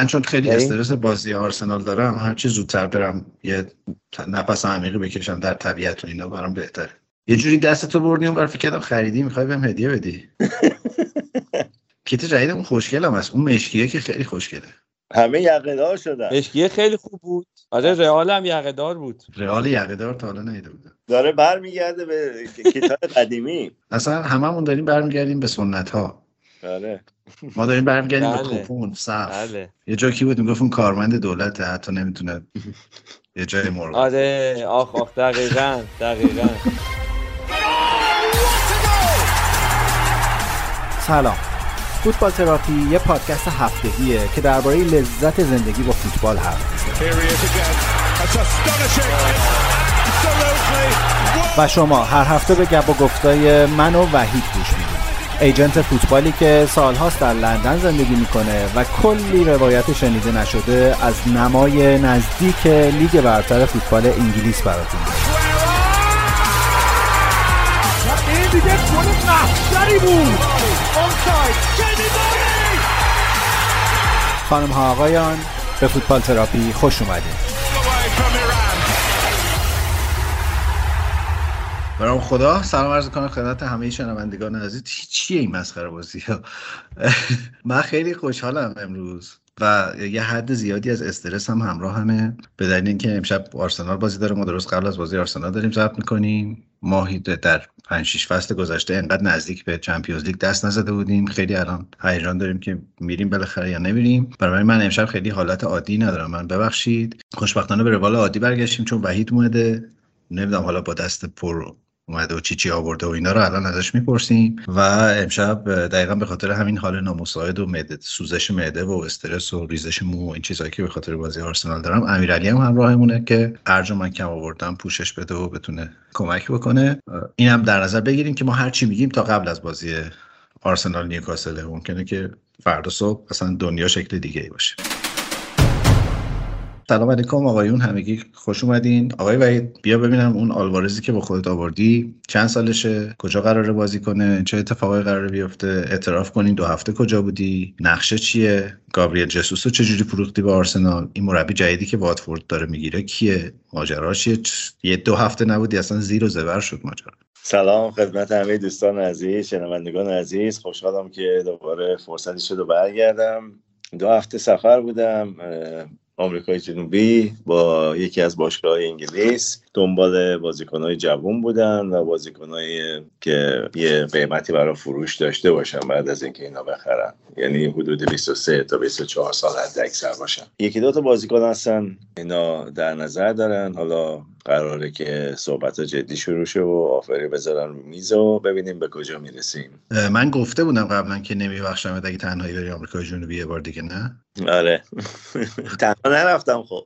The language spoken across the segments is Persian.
من چون خیلی استرس بازی آرسنال دارم هرچی زودتر برم یه نفس عمیقی بکشم در طبیعت و اینا برام بهتره. یه جوری دستتو بردی اون فکر کردم خریدی می‌خوای بهم هدیه بدی. کیت جدید اون خوشگل هم هست اون مشکیه که خیلی خوشگله. همه یقهدار شدن. مشکیه خیلی خوب بود. آره رئال هم یقهدار بود. رئال یقهدار تا حالا نیده بودم. داره برمیگرده به کتاب قدیمی. اصلا هممون داریم برمیگردیم به سنت ها آره ما داریم برمیگردیم به بله. کوپون صف. بله. یه جا کی بود؟ می‌گفت اون کارمند دولت حتی نمی‌تونه یه جای مرغ. آره. آخ آخ دقیقا دقیقا. سلام. فوتبال تراپی یه پادکست هفتگیه که درباره لذت زندگی با فوتبال حرف. و شما هر هفته به گپ و گفتای من و وحید گوش می‌دید. ایجنت فوتبالی که سالهاست در لندن زندگی می‌کنه و کلی روایت شنیده نشده از نمای نزدیک لیگ برتر فوتبال انگلیس براتون. این دیگه گل بود. خانم ها آقایان به فوتبال تراپی خوش اومدید برام خدا. سلام عرض کنم خدمت همه شنوندگان عزیز. چی- چیه این مسخره بازی ها؟ من خیلی خوشحالم امروز و یه حد زیادی از استرس هم همراه همه. به دلیل اینکه امشب آرسنال بازی داره ما درست قبل از بازی آرسنال داریم ضبط می‌کنیم. ماهی در 5 6 فصل گذشته انقدر نزدیک به چمپیونز لیگ دست نزده بودیم. خیلی الان هیجان داریم که میریم بالاخره یا نمیریم. برای من امشب خیلی حالت عادی ندارم من ببخشید. خوشبختانه به روال عادی برگشتیم چون وحید اومده. نمی‌دونم حالا با دست پر اومده و چی چی آورده و اینا رو الان ازش می‌پرسیم و امشب دقیقا به خاطر همین حال نامساعد و معده سوزش معده و استرس و ریزش مو و این چیزهایی که به خاطر بازی آرسنال دارم امیرعلی هم همراهمونه که هر من کم آوردم پوشش بده و بتونه کمک بکنه. اینم در نظر بگیریم که ما هر چی میگیم تا قبل از بازی آرسنال نیوکاسل ممکنه که فردا صبح اصلا دنیا شکل دیگه ای باشه. سلام علیکم. آقایون همگی خوش اومدین. آقای وحید بیا ببینم اون آلوارزی که با خودت آوردی چند سالشه؟ کجا قراره بازی کنه؟ چه اتفاقی قراره بیفته؟ اعتراف کنین دو هفته کجا بودی؟ نقشه چیه؟ گابریل جسوس رو چجوری فروختی به آرسنال؟ این مربی جدیدی که واتفورد داره می‌گیره کیه؟ ماجرا چیه؟ یه دو هفته نبودی اصلا زیر و زبر شد ماجرا. سلام خدمت همه دوستان عزیز شنوندگان عزیز. خوشحالم که دوباره فرصتی شد و برگردم. دو هفته سفر بودم آمریکای جنوبی با یکی از باشگاه انگلیس دنبال بازیکنهای جوون بودن و بازیکنهایی که یه قیمتی برای فروش داشته باشن بعد از اینکه اینا بخرن. یعنی حدود 23 تا 24 سال حد اکثر باشن. یکی دو تا بازیکن هستن. اینا در نظر دارن. حالا قراره که صحبت جدی شروع شه و آفری بذارن رو میز و ببینیم به کجا می‌رسیم. من گفته بودم قبلا که نمیبخشم اگه تنهایی بری آمریکای جنوبی یه بار دیگه نه؟ آره. تنها نرفتم خب.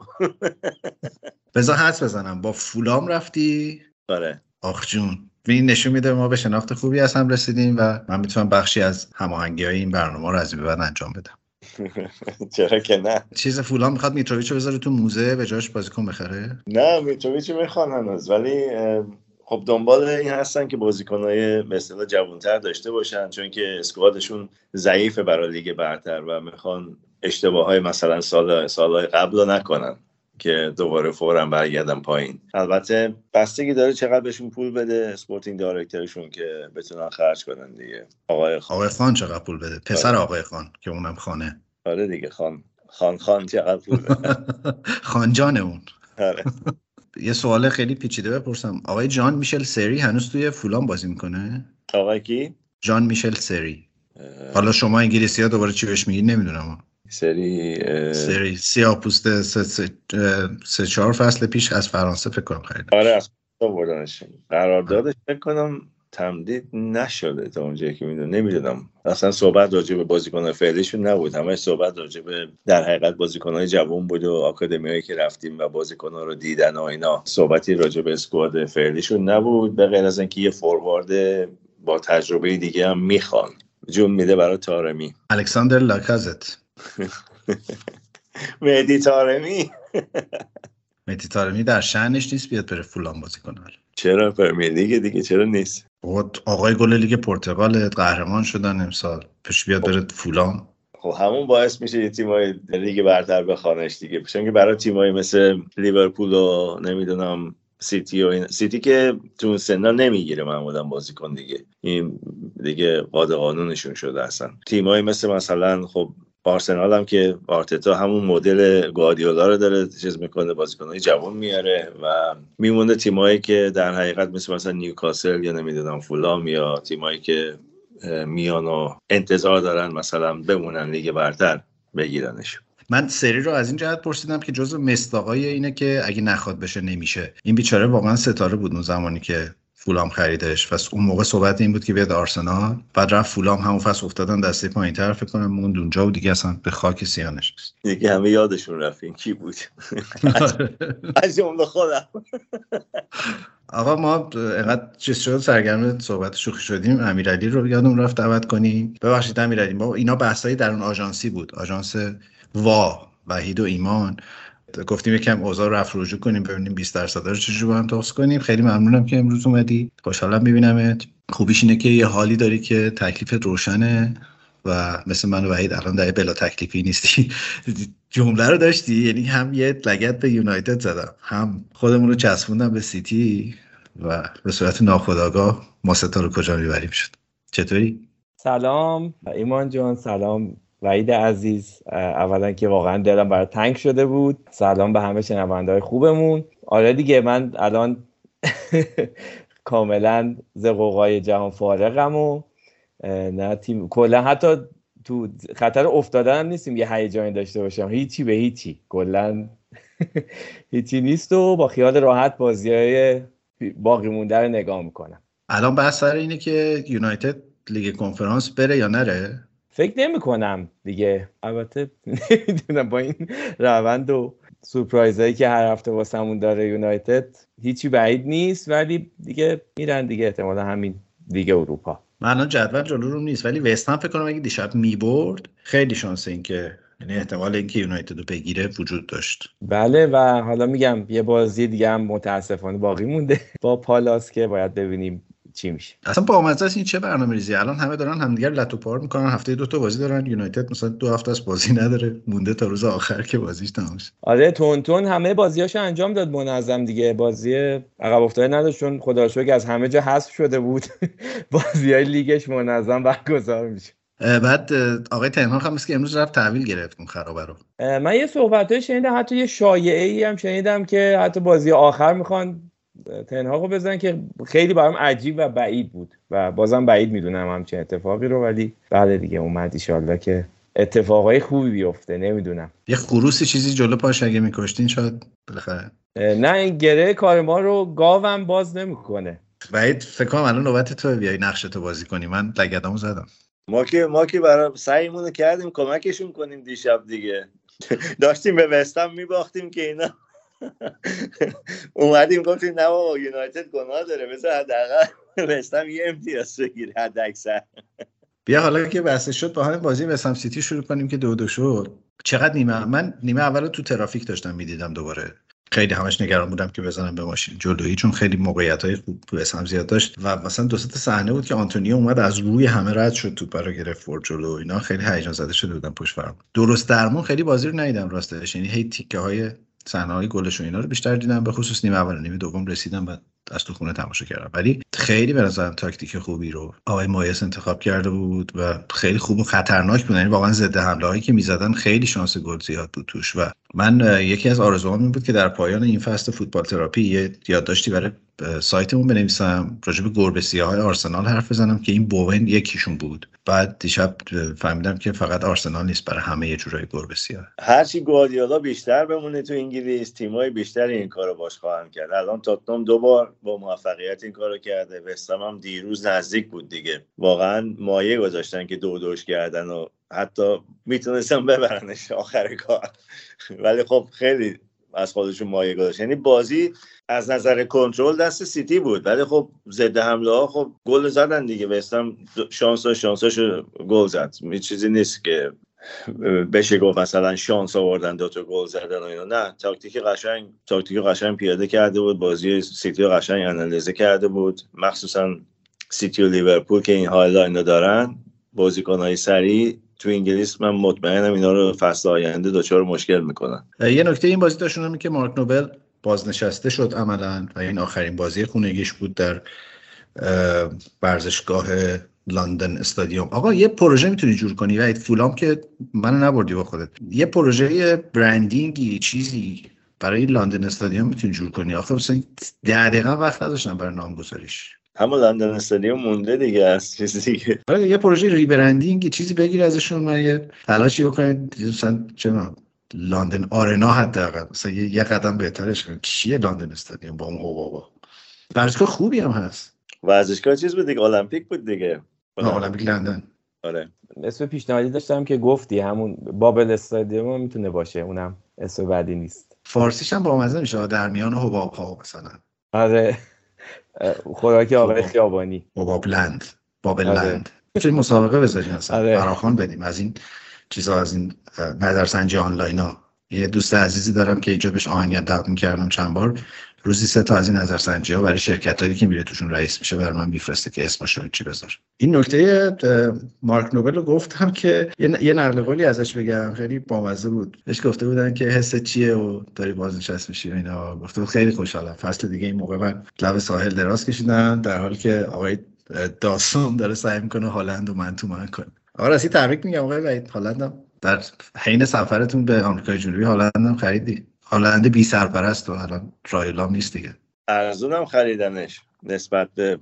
بذار حدس بزنم. با فولام رفتی؟ آره. آخ جون. این نشون میده ما به شناخت خوبی از هم رسیدیم و من می‌تونم بخشی از هماهنگی های این برنامه رو از این به بعد انجام بدم. چرا که نه؟ چیز فولام می‌خواد میتروویچ رو بذاره تو موزه به جاش بازیکن بخره؟ نه میتروویچ می‌خوان هنوز ولی خب دنبال این هستن که بازیکنهای به اصطلاح جوانتر داشته باشن چون که squad شون ضعیفه برای لیگ برتر و می‌خوان اشتباه های مثلا سال سالهای قبل رو نکنن. که دوباره فورا برگردن پایین. البته بستگی داره چقدر بهشون پول بده sporting director شون که بتونن خرج کنن دیگه. آقای خان. آقای خان چقدر پول بده؟ پسر آقای خان که اونم خانه. آره دیگه خان. خان خان چقدر پول بده. خانجان اون. آره. یه سوال خیلی پیچیده بپرسم. آقای جان میشل سری هنوز توی فولام بازی می‌کنه؟ آقای کی؟ جان میشل سری. حالا شما انگلیسی ها دوباره چی بهش میگید؟ نمی‌دونم. سری سری سیاه پوسته سه, سه, سه چهار فصل پیش از فرانسه فکر کنم خریدم آره از آوردنش قراردادش فکر کنم تمدید نشده تا اونجایی که می‌دونم. نمی‌دونم. اصلا صحبت راجع به بازیکن‌های فعلیشون نبود. همه صحبت راجع به در حقیقت بازیکن‌های جوان بود و آکادمیایی که رفتیم و بازیکن‌ها رو دیدن و اینا. صحبتی راجع به اسکواد فعلیشون نبود. به غیر از اینکه یه فوروارد با تجربه دیگه هم می‌خوان. جون میده برای تارمی. الکساندر لاکازت. مهدی تارمی مهدی طارمی در شأنش نیست بیاد بره فولام بازی کنه چرا؟ Premier League دیگه چرا نیست؟ آقای گل لیگ پرتغال قهرمان شدن امسال. پاشه بیاد بره فولام خب همون باعث میشه یه تیمای لیگ برتر بخوانش دیگه. چون که برای تیمایی مثل لیورپول و نمی‌دونم سیتی و این سیتی که تو اون سنا نمی‌گیره معمولا بازیکن دیگه. این دیگه قاد قانونشون شده اصلا. تیمایی مثل مثلا خب آرسنال هم که آرتتا همون مدل گواردیولا رو داره چیز می‌کنه بازیکنهای جوان میاره و میمونه تیمایی که در حقیقت مثل مثلا نیوکاسل یا نمی‌دونم فولام یا تیمایی که میان و انتظار دارن مثلا بمونن لیگ برتر بگیرنش. من سری رو از این جهت پرسیدم که جزو مصداقای اینه که اگه نخواد بشه نمیشه. این بیچاره واقعا ستاره بود اون زمانی که فولام خریدش. و اون موقع صحبت این بود که بیاد آرسنال. بعد رفت فولام همون فصل افتادن دسته پایین طرف فکر کنم موند اونجا و دیگه اصلا به خاک سیانش دیگه همه یادشون رفت این کی بود. از جمله خودم. آقا ما اینقدر چیز شد سرگرم صحبت شوخی شدیم. امیرعلی رو یادم رفت دعوت کنیم. ببخشید امیرعلی ما اینا بحثایی در اون آژانسی بود. آژانس وا وحید و ایمان. گفتیم یکم اوضاع رو رجوع کنیم ببینیم 20 درصد رو چجوری با هم کنیم. خیلی ممنونم که امروز اومدی. خوشحالم میبینمت. خوبیش اینه که یه حالی داری که تکلیفت روشنه و مثل من و وحید الان در بلا تکلیفی نیستی. جمله رو داشتی؟ یعنی هم یه لگت به یونایتد زدم هم خودمون رو چسبوندم به سیتی و به صورت ناخودآگاه ما ستا رو کجا می‌بریم شد. چطوری؟ سلام. ایمان جان سلام. وحید عزیز اولا که واقعا دلم برای تنگ شده بود. سلام به همه شنونده های خوبمون. آره دیگه من الان کاملا ز قوقای جهان فارغم و نه تیم کلا حتی تو خطر افتادن هم نیستیم یه هیجانی داشته باشم. هیچی به هیچی. کلا هیچی نیست و با خیال راحت بازی های باقی مونده رو نگاه می‌کنم. الان بحث سر اینه که یونایتد لیگ کنفرانس بره یا نره؟ فکر نمی کنم دیگه. البته نمی‌دونم با این روند و سورپرایز هایی که هر هفته واسمون داره یونایتد هیچی بعید نیست ولی دیگه میرن دیگه احتمالا همین لیگ اروپا. من الان جدول جلو روم نیست ولی وستهم فکر کنم اگه دیشب می‌برد خیلی شانس این که یعنی احتمال اینکه یونایتد رو بگیره وجود داشت. بله و حالا میگم یه بازی دیگه هم متاسفانه باقی مونده با پالاس که باید ببینیم چی میشه؟ اصلا با است این چه برنامه ریزی الان همه دارن همدیگر لتو پار می‌کنن. هفته دو تا بازی دارن. یونایتد مثلا دو هفته است بازی نداره. مونده تا روز آخر که بازیش تمام شه. آره تون تون همه بازیاشو انجام داد منظم دیگه. بازی عقب افتاده نداشت چون خدا شکر از همه جا حذف شده بود. بازی های لیگش منظم برگزار میشه. بعد آقای تنهاخ هم که امروز رفت تحویل گرفت اون خرابه رو. من یه صحبت شنیدم. حتی یه شایعه ای هم شنیدم که حتی بازی آخر می‌خوان تنها رو بزنن که خیلی برام عجیب و بعید بود. و بازم بعید می‌دونم همچین اتفاقی رو ولی بله دیگه اومد ایشالله که اتفاقای خوبی بیفته نمی‌دونم. یه خروسی چیزی جلو پاش اگه میکشتین شاید بالاخره. نه این گره کار ما رو گاوم باز نمی‌کنه. بعید فکر کنم الان نوبت تو بیای نقش تو بازی کنی. من لگدامو زدم. ما که ما که برای سعیمون کردیم کمکشون کنیم دیشب دیگه. داشتیم به وستم میباختیم که اینا اومدیم گفتیم نه بابا یونایتد گناه داره بذار حداقل وستهم یه امتیاز بگیره حد اکثر بیا حالا که بحث شد با همین بازی وستهم سیتی شروع کنیم که دو دو شد. چقدر نیمه من نیمه اول تو ترافیک داشتم می‌دیدم دوباره. خیلی همش نگران بودم که بزنم به ماشین جلویی چون خیلی موقعیت های خوب تو اسم زیاد داشت و مثلا دو سه صحنه بود که آنتونیو اومد از روی همه رد شد توپ رو گرفت فور جلو. اینا خیلی هیجان زده شده بودم پشت فرمون. درست درمون خیلی بازی رو ندیدم راستش یعنی هی تیکه های صحنه های گلش و اینا رو بیشتر دیدم به خصوص نیمه اول نیمه دوم رسیدم و از تو خونه تماشا کردم. ولی خیلی به نظرم تاکتیک خوبی رو آقای مویس انتخاب کرده بود و خیلی خوب و خطرناک بود. یعنی واقعا ضد حمله هایی که می‌زدن خیلی شانس گل زیاد بود توش و من یکی از آرزوهام این بود که در پایان این فصل فوتبال تراپی یه یادداشتی برای سایتمون بنویسم راجع به گربه سیاه آرسنال حرف بزنم که این بوون یکیشون بود. بعد دیشب فهمیدم که فقط آرسنال نیست برای همه یه جورایی گربه سیاه. هرچی گواردیولا بیشتر بمونه تو انگلیس تیمای بیشتری این کارو باش خواهند کرد. الان تاتنام دو بار با موفقیت این کارو کرده. وستام هم دیروز نزدیک بود دیگه. واقعا مایه گذاشتن که دو دوش کردن و حتی می‌تونستن ببرنش آخر کار. ولی خب خیلی از خودشون مایه گذاشت. یعنی بازی از نظر کنترل دست سیتی بود. ولی خب ضد حمله ها خب گل زدن دیگه. وستام شانس شانساش گل زد. هیچ چیزی نیست که بشه گفت مثلا شانس آوردن دو تا گل زدن و اینا. نه تاکتیک قشنگ تاکتیک قشنگ پیاده کرده بود. بازی سیتی رو قشنگ انالیزه کرده بود. مخصوصا سیتی و لیورپول که این حالا اینا دارن. بازیکنهای سریع تو انگلیس من مطمئنم اینا رو فصل آینده دچار مشکل می‌کنن. یه نکته این بازی داشت اون که مارک نوبل بازنشسته شد عملا و این آخرین بازی خونگیش بود در اه، ورزشگاه لندن استادیوم. آقا یه پروژه می‌تونی جور کنی و فولام که من نبردی با خودت. یه پروژه برندینگی چیزی برای لندن استادیوم می‌تونی جور کنی. آخه مثلا ده دقیقه وقت نداشتم برای نامگذاریش. اما لندن استادیوم مونده دیگه از چیزی دیگه. آره یه پروژه ریبرندینگ چیزی بگیر ازشون من یه تلاشی بکنید مثلا چه لندن آرنا حداقل مثلا یه, یه قدم بهترش کنید چیه لندن استادیوم با اون بابا ورزشگاه خوبی هم هست. ورزشگاه چیز بود دیگه؟ المپیک بود دیگه. نه، المپیک لندن. آره. اسم پیشنهادی داشتم که گفتی همون بابل استادیوم هم می‌تونه باشه اونم اسم بعدی نیست. فارسیش هم با مزه میشه در میان حباب ها مثلا. آره. خوراک آقای خیابانی. حباب لند بابل آره. لند. چه مسابقه بذارین اصلا. آره. فراخوان بدیم از این چیزا از این نظرسنجی آنلاین ها. یه دوست عزیزی دارم که اینجا بهش آهنگر دعوت می‌کردم چند بار. روزی سه تا از این نظرسنجی ها برای شرکت هایی که میره توشون رئیس میشه برای من میفرسته که اسمش رو چی بذار. این نکته مارک نوبل رو گفتم که یه یه نقل قولی ازش بگم خیلی بامزه بود. بهش گفته بودن که حس چیه و داری بازنشست میشی و اینا. گفته بود خیلی خوشحالم. فصل دیگه این موقع من لب ساحل دراز کشیدم در حالی که آقای داسون داره سعی می‌کنه هالند و من تو من کنه. آقا راستی تبریک میگم آقای وحید. هالندم در حین سفرتون به آمریکای جنوبی هالندم خریدی. هالند بی سرپرست و الان رایلام نیست دیگه. ارزونم خریدنش نسبت به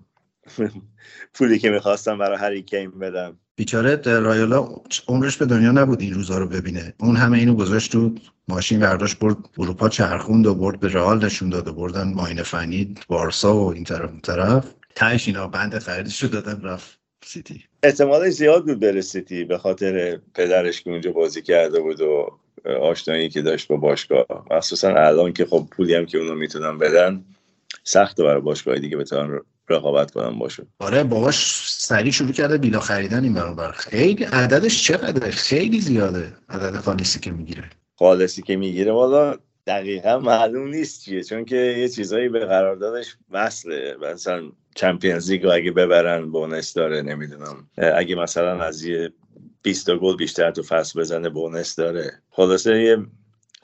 پولی که می‌خواستم برای هری کین بدم. بیچاره رایولا عمرش به دنیا نبود این روزا رو ببینه. اون همه اینو گذاشت تو ماشین برداشت برد اروپا چرخوند و برد به رئال نشون داد و بردن ماین فنی بارسا و این طرف اون طرف. تهش اینا بند خریدش رو دادن رفت سیتی. احتمالش زیاد بود بره سیتی به خاطر پدرش که اونجا بازی کرده بود و آشنایی که داشت با باشگاه. مخصوصا الان که خب پولی هم که اونو می‌تونن بدن سخته برای باشگاه دیگه بتونن رقابت کنن باشون. آره باباش سریع شروع کرده بیلا خریدن این برابر. خیلی عددش چقدره؟ خیلی زیاده. عدد خالصی که می‌گیره. خالصی که می‌گیره والا دقیقا معلوم نیست چیه چون که یه چیزایی به قراردادش وصله. مثلا چمپیونز لیگ اگه ببرن بونس داره نمی‌دونم. اگه مثلا از یه 20 تا گل بیشتر تو فصل بزنه بونس داره. خلاصه یه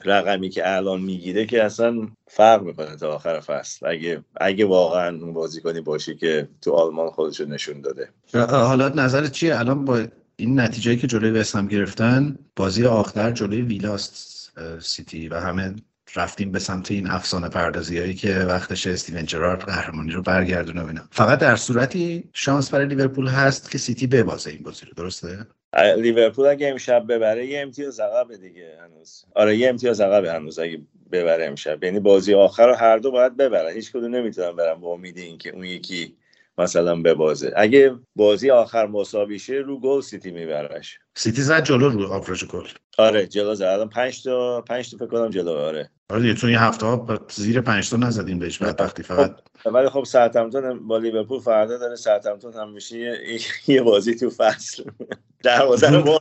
رقمی که الان می‌گیره که اصلا فرق می‌کنه تا آخر فصل. اگه اگه واقعا اون بازیکنی باشه که تو آلمان خودش رو نشون داده. حالا نظرت چیه؟ الان با این نتیجه‌ای که جلوی وستهم گرفتن بازی آخر جلوی ویلاست سیتی و همه رفتیم به سمت این افسانه پردازی هایی که وقتش استیون جرارد قهرمانی رو برگردونه اینا. فقط در صورتی شانس برای لیورپول هست که سیتی ببازه این بازی رو درسته؟ لیورپول اگه امشب ببره یه امتیاز عقبه دیگه هنوز. آره یه امتیاز عقبه هنوز اگه ببره امشب. یعنی بازی آخر رو هر دو باید ببرن. هیچ کدوم نمی‌تونن برن با امید اینکه اون یکی مثلا ببازه اگه بازی آخر مساوی شه رو گل سیتی میبرش. سیتی زد جلو رو آفراج گل. آره جلو زد. الان 5 تا 5 تا فکر کنم جلو آره. آره دیگه چون یه هفته ها زیر 5 تا نزدیم بهش بدبختی فقط. ولی خب ساوتهمپتون با لیورپول فردا داره. ساوتهمپتون هم میشه یه, یه بازی تو فصل. دروازه رو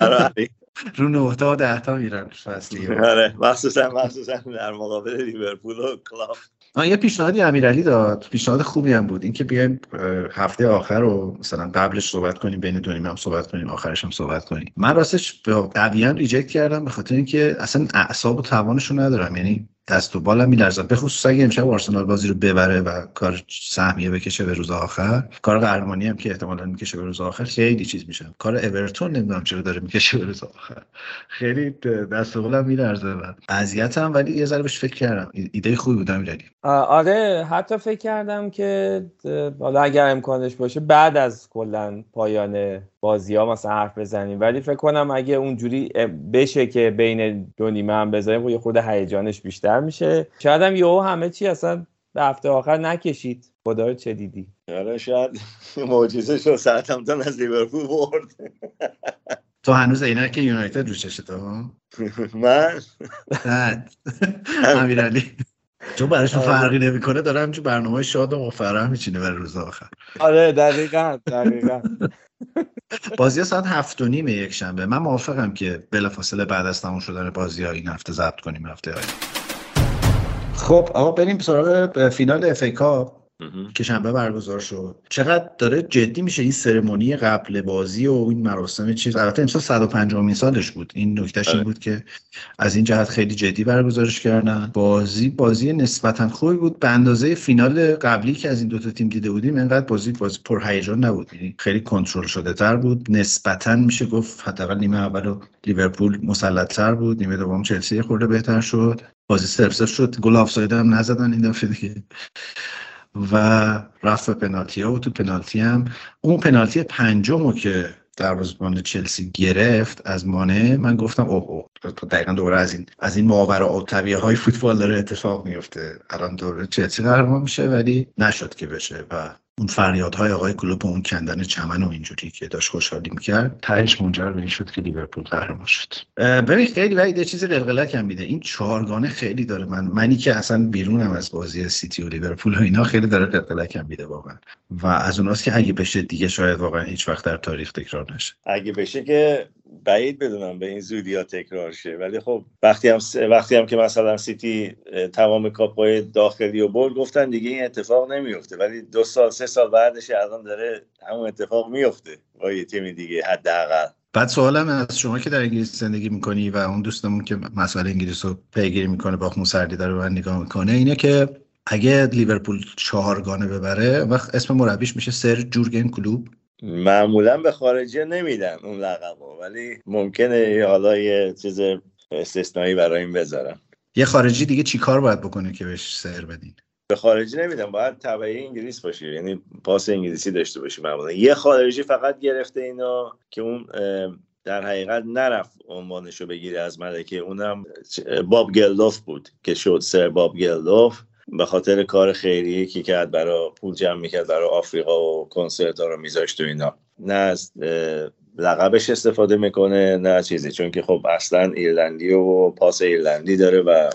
برای رو 9 تا و 10 تا میرن فصلی آره. مخصوصا مخصوصا در مقابل لیورپول و کلوپ. آه یه پیشنهادی امیرعلی داد. پیشنهاد خوبی هم بود. اینکه بیایم هفته آخر رو مثلا قبلش صحبت کنیم بین دو هم صحبت کنیم آخرش هم صحبت کنیم. من راستش به قویا reject کردم به خاطر اینکه اصلا اعصاب و توانش رو ندارم. یعنی دست و بالم میلرزم. به خصوص اگه امشب آرسنال بازی رو ببره و کار سهمیه بکشه به روز آخر کار قهرمانی هم که احتمالاً می‌کشه به روز آخر خیلی چیز میشه کار اورتون نمی‌دونم چرا داره می‌کشه به روز آخر. خیلی دست و بالم میلرزه و اذیتم ولی یه ذره بهش فکر کردم. ای- ایده خوبی بود امیرعلی. آ- آره حتی فکر کردم که حالا اگر امکانش باشه بعد از کلا پایان بازی ها مثلا حرف بزنیم. ولی فکر کنم اگه اونجوری بشه که بین دو نیمه هم بزنیم خب یه خورده هیجانش بیشتر میشه. شاید هم یهو همه چی اصلا به هفته آخر نکشید. خدا رو چه دیدی. آره شاید معجزه شد. ساعتمتون از لیورپول برد. تو هنوز عینک یونایتد رو ها من؟ نه امیرعلی. چون براشون فرقی نمی‌کنه داره همینجور برنامه شاد و مفرح میچینه برای روز آخر. آره دقیقا دقیقا. بازی ها ساعت هفت و نیم یک شنبه. من موافقم که بلافاصله بعد از تموم شدن بازی ها این هفته ضبط کنیم هفته های خب آقا بریم سراغ فینال اف ای که شنبه برگزار شد. چقدر داره جدی میشه این سرمونی قبل بازی و این مراسم چیز؟ البته امسال 150 سالش بود. این نکتهش این آره. بود که از این جهت خیلی جدی برگزارش کردن. بازی بازی نسبتا خوبی بود. به اندازه فینال قبلی که از این دوتا تیم دیده بودیم انقدر بازی بازی پرهیجان نبود. یعنی خیلی کنترل شده تر بود. نسبتا میشه گفت حداقل نیمه اول لیورپول مسلط تر بود. نیمه دوم چلسی خورده بهتر شد. بازی سرف سرف شد. گل آفساید هم نزدن این دفعه دیگه. و رفت به پنالتی ها و تو پنالتی هم. اون پنالتی پنجمو که دروازه‌بان چلسی گرفت از مانه من گفتم اوه اوه دقیقا دوره از این از این ماورا های فوتبال داره اتفاق میفته. الان دوره چلسی قهرمان میشه ولی نشد که بشه و اون فریادهای آقای کلوب و اون کندن چمن و اینجوری که داشت خوشحالی می‌کرد. تهش منجر به این شد که لیورپول قهرمان شد. ببین خیلی ولی یه چیزی قلقلک هم میده. این چهارگانه خیلی داره من منی که اصلا بیرونم از بازی سیتی و لیورپول و اینا خیلی داره قلقلک هم میده واقعا. و از اوناست که اگه بشه دیگه شاید واقعا هیچ وقت در تاریخ تکرار نشه. اگه بشه که بعید بدونم به این زودی ها تکرار شه. ولی خب وقتی هم وقتی هم که مثلا سیتی تمام کاپای داخلی و برد گفتن دیگه این اتفاق نمیفته ولی دو سال سه سال بعدش الان داره همون اتفاق میفته با یه تیم دیگه حداقل. بعد سوالم از شما که در انگلیس زندگی می‌کنی و اون دوستمون که مسئله انگلیس رو پیگیری می‌کنه با موسردی داره من نگاه می‌کنه اینه که اگه لیورپول چهارگانه ببره وقت اسم مربیش میشه سر جورگن کلوب. معمولا به خارجه نمیدن اون لقب ولی ممکنه حالا یه چیز استثنایی برای این بذارم یه خارجی دیگه چیکار باید بکنه که بهش سر بدین؟ به خارجی نمیدن باید تبعی انگلیس باشی یعنی پاس انگلیسی داشته باشی معمولا. یه خارجی فقط گرفته اینا که اون در حقیقت نرفت عنوانش رو بگیره از ملکه اونم باب گلدوف بود که شد سر باب گلدوف. به خاطر کار خیریه که کرد برای پول جمع می‌کرد برای آفریقا و کنسرت ها رو میذاشت و اینا. نه از لقبش استفاده می‌کنه نه چیزی. چون که خب اصلا ایرلندی و پاس ایرلندی داره و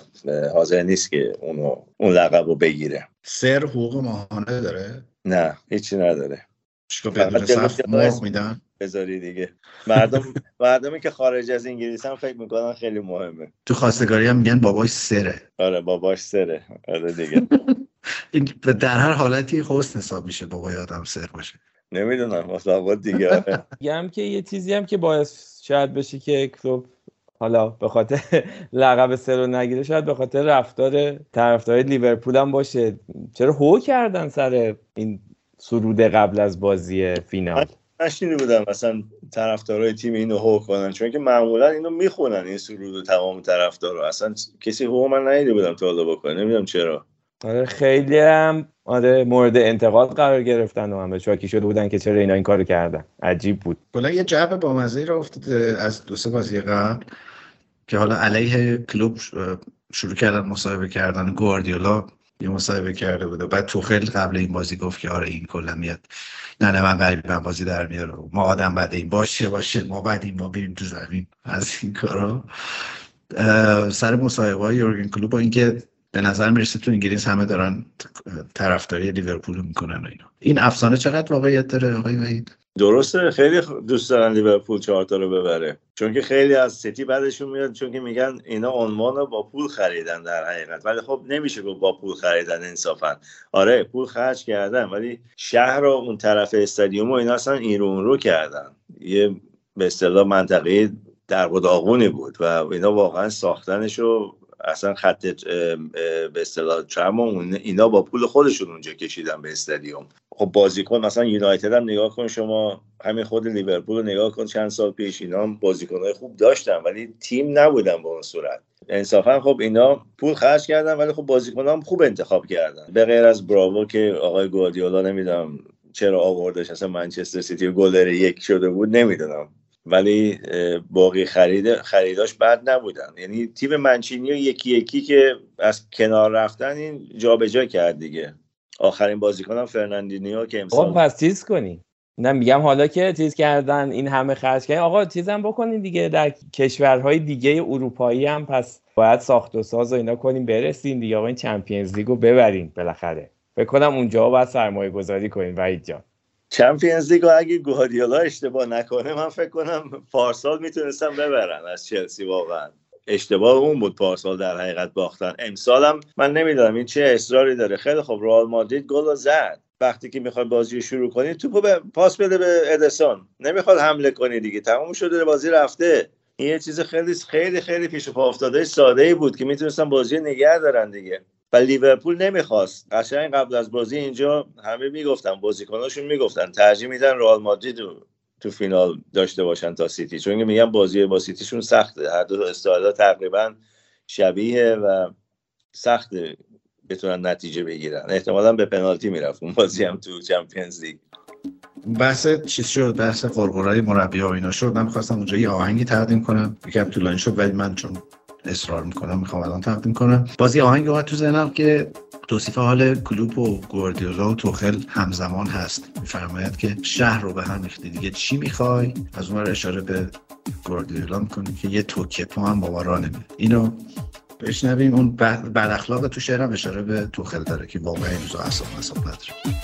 حاضر نیست که اونو اون لقب رو بگیره. سر حقوق ماهانه داره؟ نه هیچی نداره. چیکار بدون صف مرغ. میدن؟ بذاری دیگه. مردم مردمی که خارج از انگلیس هم فکر می‌کنن خیلی مهمه. تو خواستگاری هم میگن باباش سره. آره باباش سره. آره دیگه. این در هر حالتی حسن حساب میشه بابای آدم سر باشه. نمی‌دونم مطابق دیگه. میگم که یه چیزی هم که باعث شاید بشه که کلوب حالا به خاطر لقب سر رو نگیره شاید به خاطر رفتار طرفدارای لیورپول هم باشه. چرا هو کردن سر این سرود قبل از بازی فینال؟ نشنیده بودم مثلا طرفدارای تیم اینو هو کنن چون که معمولا اینو می‌خونن این سرود و تمام طرفدارا اصلا کسی هو من ندیده بودم تا حالا بکنه نمی‌دونم چرا. آره خیلی هم آره مورد انتقاد قرار گرفتن و هم. به چاکی شده بودن که چرا اینا این کارو کردن. عجیب بود. کلا یه جو بامزه را افتاده از دو سه بازی قبل که حالا علیه کلوب شروع کردن مصاحبه کردن گواردیولا یه مصاحبه کرده بود بعد توخل قبل این بازی گفت که آره این کلا میاد. نه نه من غریبم بازی در میاره. ما آدم بعد این باشه باشه ما بعدیم ما بریم تو زمین. از این کارا. سر مصاحبه های یورگن کلوب با اینکه به نظر می‌رسه تو انگلیس همه دارن طرفداری لیورپول می‌کنن و اینا. این افسانه چقدر واقعیت داره آقای وحید؟ درسته خیلی دوست دارن لیورپول چهار تا رو ببره. چون که خیلی از سیتی بعدشون میاد چون که میگن اینا عنوان با پول خریدن در حقیقت. ولی خب نمیشه گفت با پول خریدن انصافا. آره پول خرج کردن ولی شهر رو اون طرف استادیوم و اینا اصلا این رو اون رو کردن. یه به اصطلاح منطقه در بود و اینا واقعا ساختنش رو اصلا خط به اصطلاح ترام اینا با پول خودشون اونجا کشیدن به استادیوم. خب بازیکن مثلا یونایتد هم نگاه کن شما همین خود لیورپول رو نگاه کن چند سال پیش اینا هم بازیکنهای خوب داشتن ولی تیم نبودن به اون صورت. انصافا خب اینا پول خرج کردن ولی خب بازیکن هم خوب انتخاب کردن. به غیر از براوو که آقای گواردیولا نمی‌دونم چرا آوردش اصلا منچستر سیتی گلر یک شده بود نمی‌دونم. ولی باقی خرید خریداش بد نبودن. یعنی تیم منچینی و یکی یکی که از کنار رفتن این جابجا کرد دیگه. آخرین بازیکنم فرناندینیو که آقا امسال پس چیز کنی. نه میگم حالا که چیز کردن این همه خرج کردن. آقا چیزم بکنین دیگه. در کشورهای دیگه اروپایی هم پس باید ساخت و ساز و اینا کنیم برسیم دیگه. آقا این Champions League و ببرین بالاخره. فکر کنم اونجا باید سرمایه گذاری کنیم وحید جان. چمپیونز لیگ اگه گواردیولا اشتباه نکنه من فکر کنم پارسال می‌تونستم ببرن از چلسی واقعا. اشتباه اون بود پارسال در حقیقت باختن. امسالم من نمی‌دونم این چه اصراری داره. خیلی خب رئال مادرید گل زد. وقتی که می‌خواد بازی رو شروع کنی توپو به پاس بده به ادرسون. نمی‌خواد حمله کنی دیگه. تموم شده بازی رفته. این یه چیز خیلی خیلی خیلی پیش پا افتاده ساده ای بود که می‌تونستن بازی نگه دارن دیگه. و لیورپول نمی‌خواست. قشنگ قبل از بازی اینجا همه می‌گفتن بازیکناشون می‌گفتن ترجیح میدن رئال مادرید رو تو فینال داشته باشن تا سیتی. چون میگن بازی با سیتیشون سخته. هر دو استایلا تقریبا شبیه و سخت بتونن نتیجه بگیرن. احتمالا به پنالتی می‌رفت اون بازی هم تو Champions League. بحث چیز شد؟ بحث غرغرای مربی ها اینا شد. من می‌خواستم اونجا یه آهنگی تقدیم کنم. یکم طولانی شد ولی من چون اصرار می‌کنم می‌خوام الان تقدیم کنم. بازی آهنگ اومد تو ذهنم که توصیف حال کلوب و گواردیولا و توخل همزمان هست. میفرماید که شهر رو به هم ریختی دیگه. چی می‌خوای؟ از اون اشاره به گواردیولا می‌کنه که یه توکه پا هم با ما نمیده اینو بشنویم. اون بد اخلاق تو شعرم اشاره به توخل داره که واقعا این روزا اصاب اصاب نداره.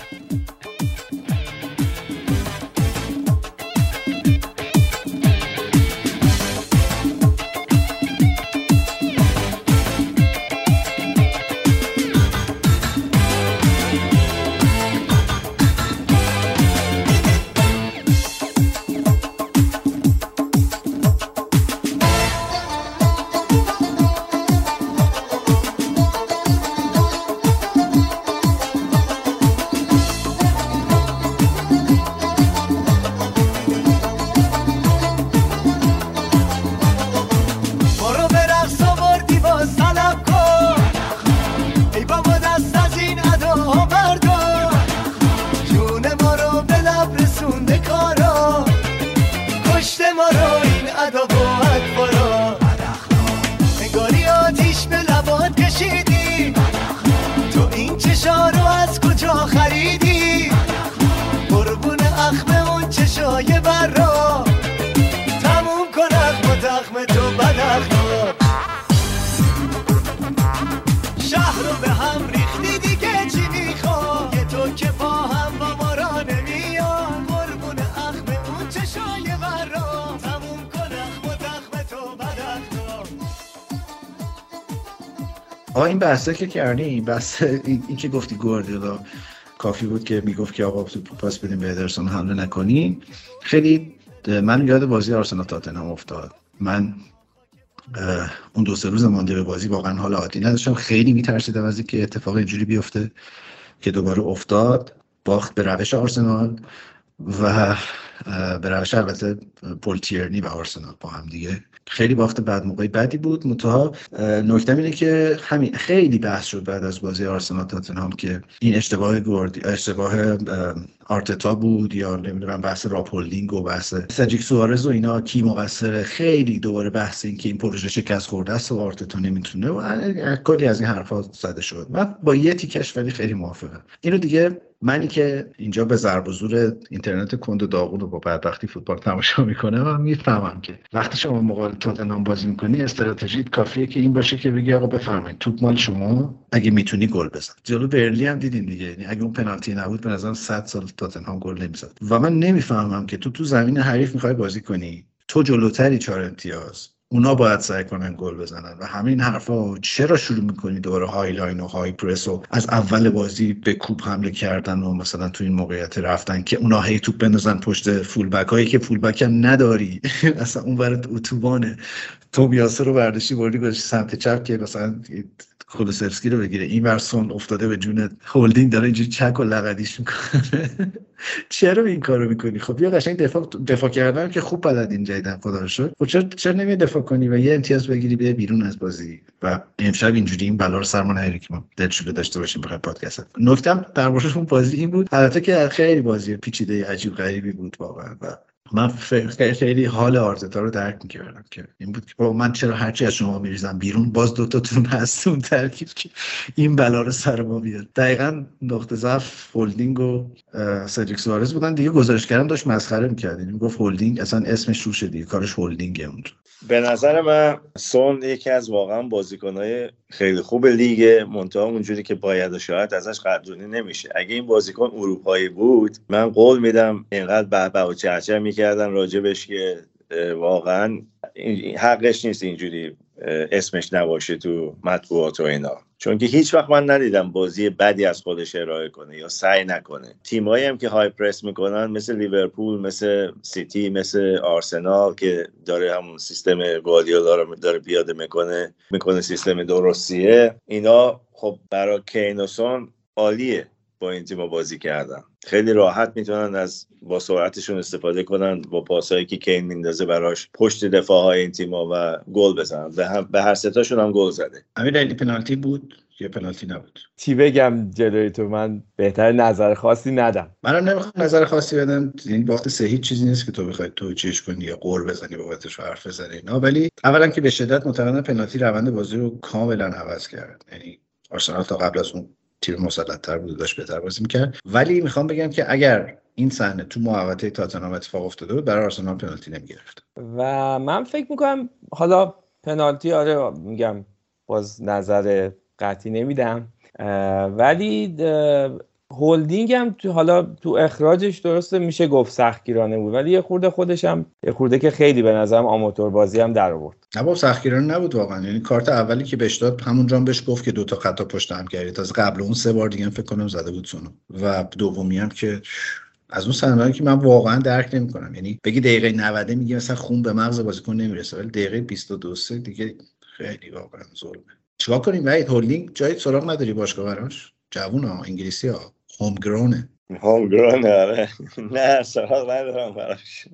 بحثه که کردی؟ بحث این, این که گفتی گواردیولا کافی بود که می‌گفت که آقا تو پاس بدیم به ادرسون حمله نکنی. خیلی من یاد بازی آرسنال تاتنهام افتاد. من اون دو سه روز مانده به بازی واقعا حال عادی نداشتم. خیلی میترسیدم از اینکه اتفاق اینجوری بیفته که دوباره افتاد. باخت به روش آرسنال و به روش البته پول تیرنی و آرسنال با هم دیگه. خیلی باخت بعد موقعی بدی بود. منتها نکته اینه که همین خیلی بحث شد بعد از بازی آرسنال تاتنهام که این اشتباه گواردیولا اشتباه اه، آرتتا بود یا نمی‌دونم بحث راب هولدینگ و بحث سدریک سوارز و اینا کی مقصره خیلی دوباره بحث این که این پروژه شکست خورده است و آرتتا نمی‌تونه و کلی از این حرفا زده شد. من با یه تیکش ولی خیلی موافقم. اینو دیگه منی که اینجا به ضرب و زور اینترنت کند و داغون رو با بدبختی فوتبال تماشا می‌کنه من می‌فهمم که وقتی شما مقابل تاتنهام بازی می‌کنی استراتژیت کافیه که این باشه که بگی آقا بفرمایید توپ مال شما؟ اگه می‌تونی گل بزن. جلو برنلی هم دیدین دیگه. یعنی اگه اون پنالتی نبود به نظرم 100 سال تاتنهام گل نمی‌زد. و من نمی‌فهمم که تو تو زمین حریف می‌خوای بازی کنی. تو جلوتری چهار امتیاز. اونا باید سعی کنن گل بزنن. و همین حرفا چرا شروع می‌کنی دوباره high line و high press و از اول بازی بکوب حمله کردن و مثلا تو این موقعیت رفتن که اونا هی توپ بندازن پشت full back هایی که full back هم نداری. اصلا اون برات اتوبانه. تومیاسو رو برداشتی بردی گذاشتی سمت چپ که مثلا کولوسفسکی رو بگیره. این ور سون افتاده به جون هولدینگ داره اینجوری چک و لگدیش می‌کنه. چرا این کارو می‌کنی؟ خب بیا قشنگ دفاع دفاع کردن که خوب بلد این جیدن خدا رو شد خب چرا چرا نمی دفاع کنی و یه امتیاز بگیری بیا بیرون از بازی؟ و امشب اینجوری این بلا رو سر ما نیاری که ما دلشوره داشته باشیم بخوام پادکست. نکتم در مورد اون بازی این بود. البته که خیلی بازی پیچیده عجیب غریبی بود واقعا. و من خیلی حال آرتتا رو درک می‌کردم که این بود که من چرا هرچی از شما میریزم بیرون باز دوتاتون هست اون ترکیب که این بلا رو سر ما بیاد دقیقا نقطه ضعف هولدینگ و سدریک سوارز بودن. دیگه گزارش کردن داشت مسخره می‌کرد یعنی گفت هولدینگ اصلا اسمش روش دیگه کارش هولدینگه اون به نظر من سون یکی از واقعا بازیکنهای خیلی خوب لیگ منتها اونجوری که باید و شاید ازش قدردانی نمیشه. اگه این بازیکن اروپایی بود من قول میدم اینقدر بهبه و چهچه می‌کردن راجبش که واقعا حقش نیست اینجوری اسمش نباشه تو مطبوعات و اینا. چون که هیچ وقت من ندیدم بازی بدی از خودش ارائه کنه یا سعی نکنه. تیمایی هم که های پرس می‌کنن مثل لیورپول مثل سیتی مثل آرسنال که داره همون سیستم گواردیولا رو داره پیاده می‌کنه می‌کنه سیستم درستیه. اینا خب برای کینوسون عالیه. با این تیم بازی کردن. خیلی راحت می‌تونن از با سرعتشون استفاده کنن با پاسهایی که کین میندازه براش پشت دفاع های این تیما و گل بزنن. به, هم به هر ستاشون هم گل زده. امیر علی پنالتی بود؟ یه پنالتی نبود؟ چی بگم جلوی تو من بهتر نظر خاصی ندم. منم نمی‌خوام نظر خاصی بدم. این باخت سه هیچ چیزی نیست که تو بخوای توجیهش کنی یا قور بزنی بابتش حرف بزنی. نه ولی اولا که به شدت معتقدم پنالتی روند بازی رو کاملا عوض کرد. یعنی آرسنال تا قبل از اون تیم مسلط‌تر بود و داشت بهتر بازی می‌کرد. ولی می‌خوام بگم که اگر این صحنه تو محوطه تاتنهام اتفاق افتاده بود برای آرسنال پنالتی نمی‌گرفت. و من فکر می‌کنم حالا پنالتی آره میگم باز نظر قطعی نمیدم. ولی اه، هولدینگ هم تو حالا تو اخراجش درسته میشه گفت سختگیرانه بود ولی یه خورده خودش هم یه خورده که خیلی به نظرم آماتور بازی هم در آورد. نه بابا سختگیرانه نبود واقعا. یعنی کارت اولی که بهش داد همونجا هم بهش گفت که دوتا خطا پشت هم کردی تازه قبل اون سه بار دیگه فکر کنم زده بود سونو. و دومی هم که از اون صحنه‌ای که من واقعا درک نمی‌کنم. یعنی بگی دقیقه 90 میگه مثلا خون به مغز بازیکن نمی‌رسه ولی دقیقه 22 سه دیگه خیلی واقعا ظلمه. چیکار کنیم وحید؟ هولدینگ جای سراغ نداری باشگاه براش؟ جوون ها انگلیسی ها. هوم گرونه هوم گرون آره. نه سراغ ندارم براش.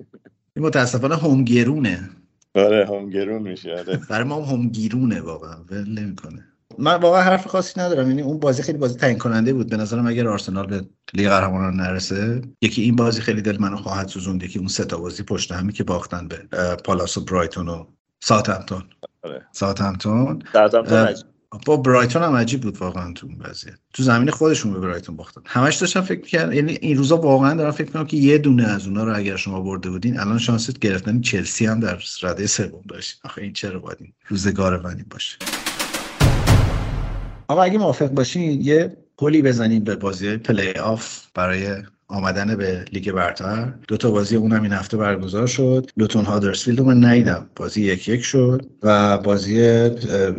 این متاسفانه هوم گرونه آره هم گرون میشه آره. برای ما هم گیرونه واقعا. ول نمی‌کنه. من واقعا حرف خاصی ندارم. یعنی اون بازی خیلی بازی تعیین کننده بود. به نظرم اگر آرسنال به لیگ قهرمانان نرسه یکی این بازی خیلی دل منو خواهد سوزوند. یکی اون سه تا بازی پشت همی که باختن به پالاس و برایتون و ساوثهمپتون. آره. ساوثهمپتون. ساوثهمپتون. با برایتون هم عجیب بود واقعا تو اون وضعیت. تو زمین خودشون به برایتون باختن. همش داشتم فکر می‌کردم یعنی این روزا واقعا دارم فکر می‌کنم که یه دونه از اونا رو اگر شما برده بودین الان شانست گرفتن چلسی هم در رده سوم داشتین. آخه این چرا باید این روزگار منی باشه؟ آقا اگه موافق باشین یه پلی بزنیم به بازی پلی آف برای آمدن به لیگ برتر. دو تا بازی اونم این هفته برگزار شد. لوتون هادرسفیلد رو من ندیدم. بازی یک یک شد. و بازی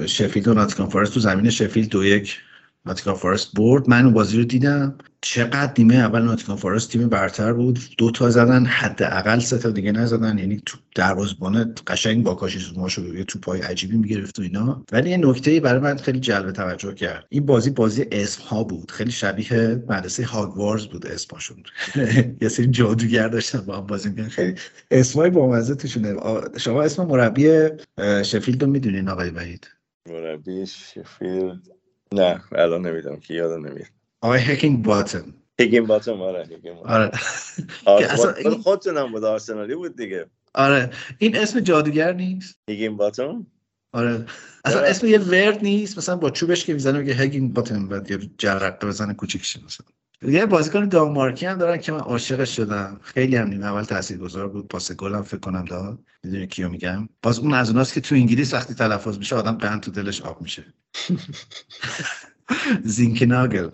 شفیلد و ناتینگهام فارست تو زمین شفیلد دو یک. ناتینگهام فارست برد. من اون بازی رو دیدم. چقدر نیمه اول ناتینگهام فارست تیم برتر بود. دو تا زدن حداقل سه تا دیگه نزدن. یعنی تو دروازه‌بان قشنگ با کاشی سوماشو یه توپای عجیبی می‌گرفت و اینا. ولی یه نکته برای من خیلی جلب توجه کرد. این بازی بازی اسم ها بود. خیلی شبیه مدرسه هاگوارز بود اسمشون یه سری جادوگر داشتن با هم بازی می‌کنن خیلی اسمای بامزه توشونه. شما اسم مربی شفیلد رو می‌دونین آقای وحید؟ مربی شفیلد. نه الان نمی‌دونم کی یادم نمیاد. آقای هکینگ باتم هیگین باتم آره باتم آره. آره، که خودتونم بود آرسنالی بود دیگه. آره. این اسم جادوگر نیست؟ هیگین باتم آره. اصلا آره. اسم یه ورد نیست مثلا با چوبش که می‌زنه میگه هگینگ باتم بعد یه جرقه بزنه کوچیکش مثلا. یه بازیکن دانمارکی هم دارن که من عاشقش شدم. خیلی هم نیمه اول تاثیرگذار بود پاس گل هم فکر کنم داد. می‌دونی کیو میگم؟ باز اون از اوناست که تو انگلیس وقتی تلفظ میشه آدم قند تو دلش آب میشه. زینکناگل.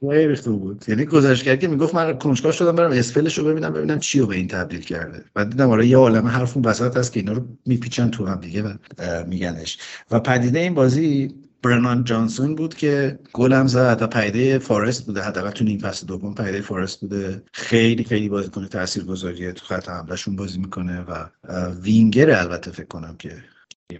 خیلی خوب بود. یعنی گزارشگر که می‌گفت من کنجکاو شدم برم اسپلش رو ببینم ببینم چی رو به این تبدیل کرده. بعد دیدم آره یه عالمه حرف اون وسط هست که اینا رو میپیچن تو هم دیگه و میگنش. و پدیده این بازی برنان جانسون بود که گلم زد و پیده فارست بوده. حداقل تو نیم فصل دوم پیده فارست بوده. خیلی خیلی بازیکن تاثیرگذاریه تو خط حملهشون بازی می‌کنه و وینگر البته فکر کنم که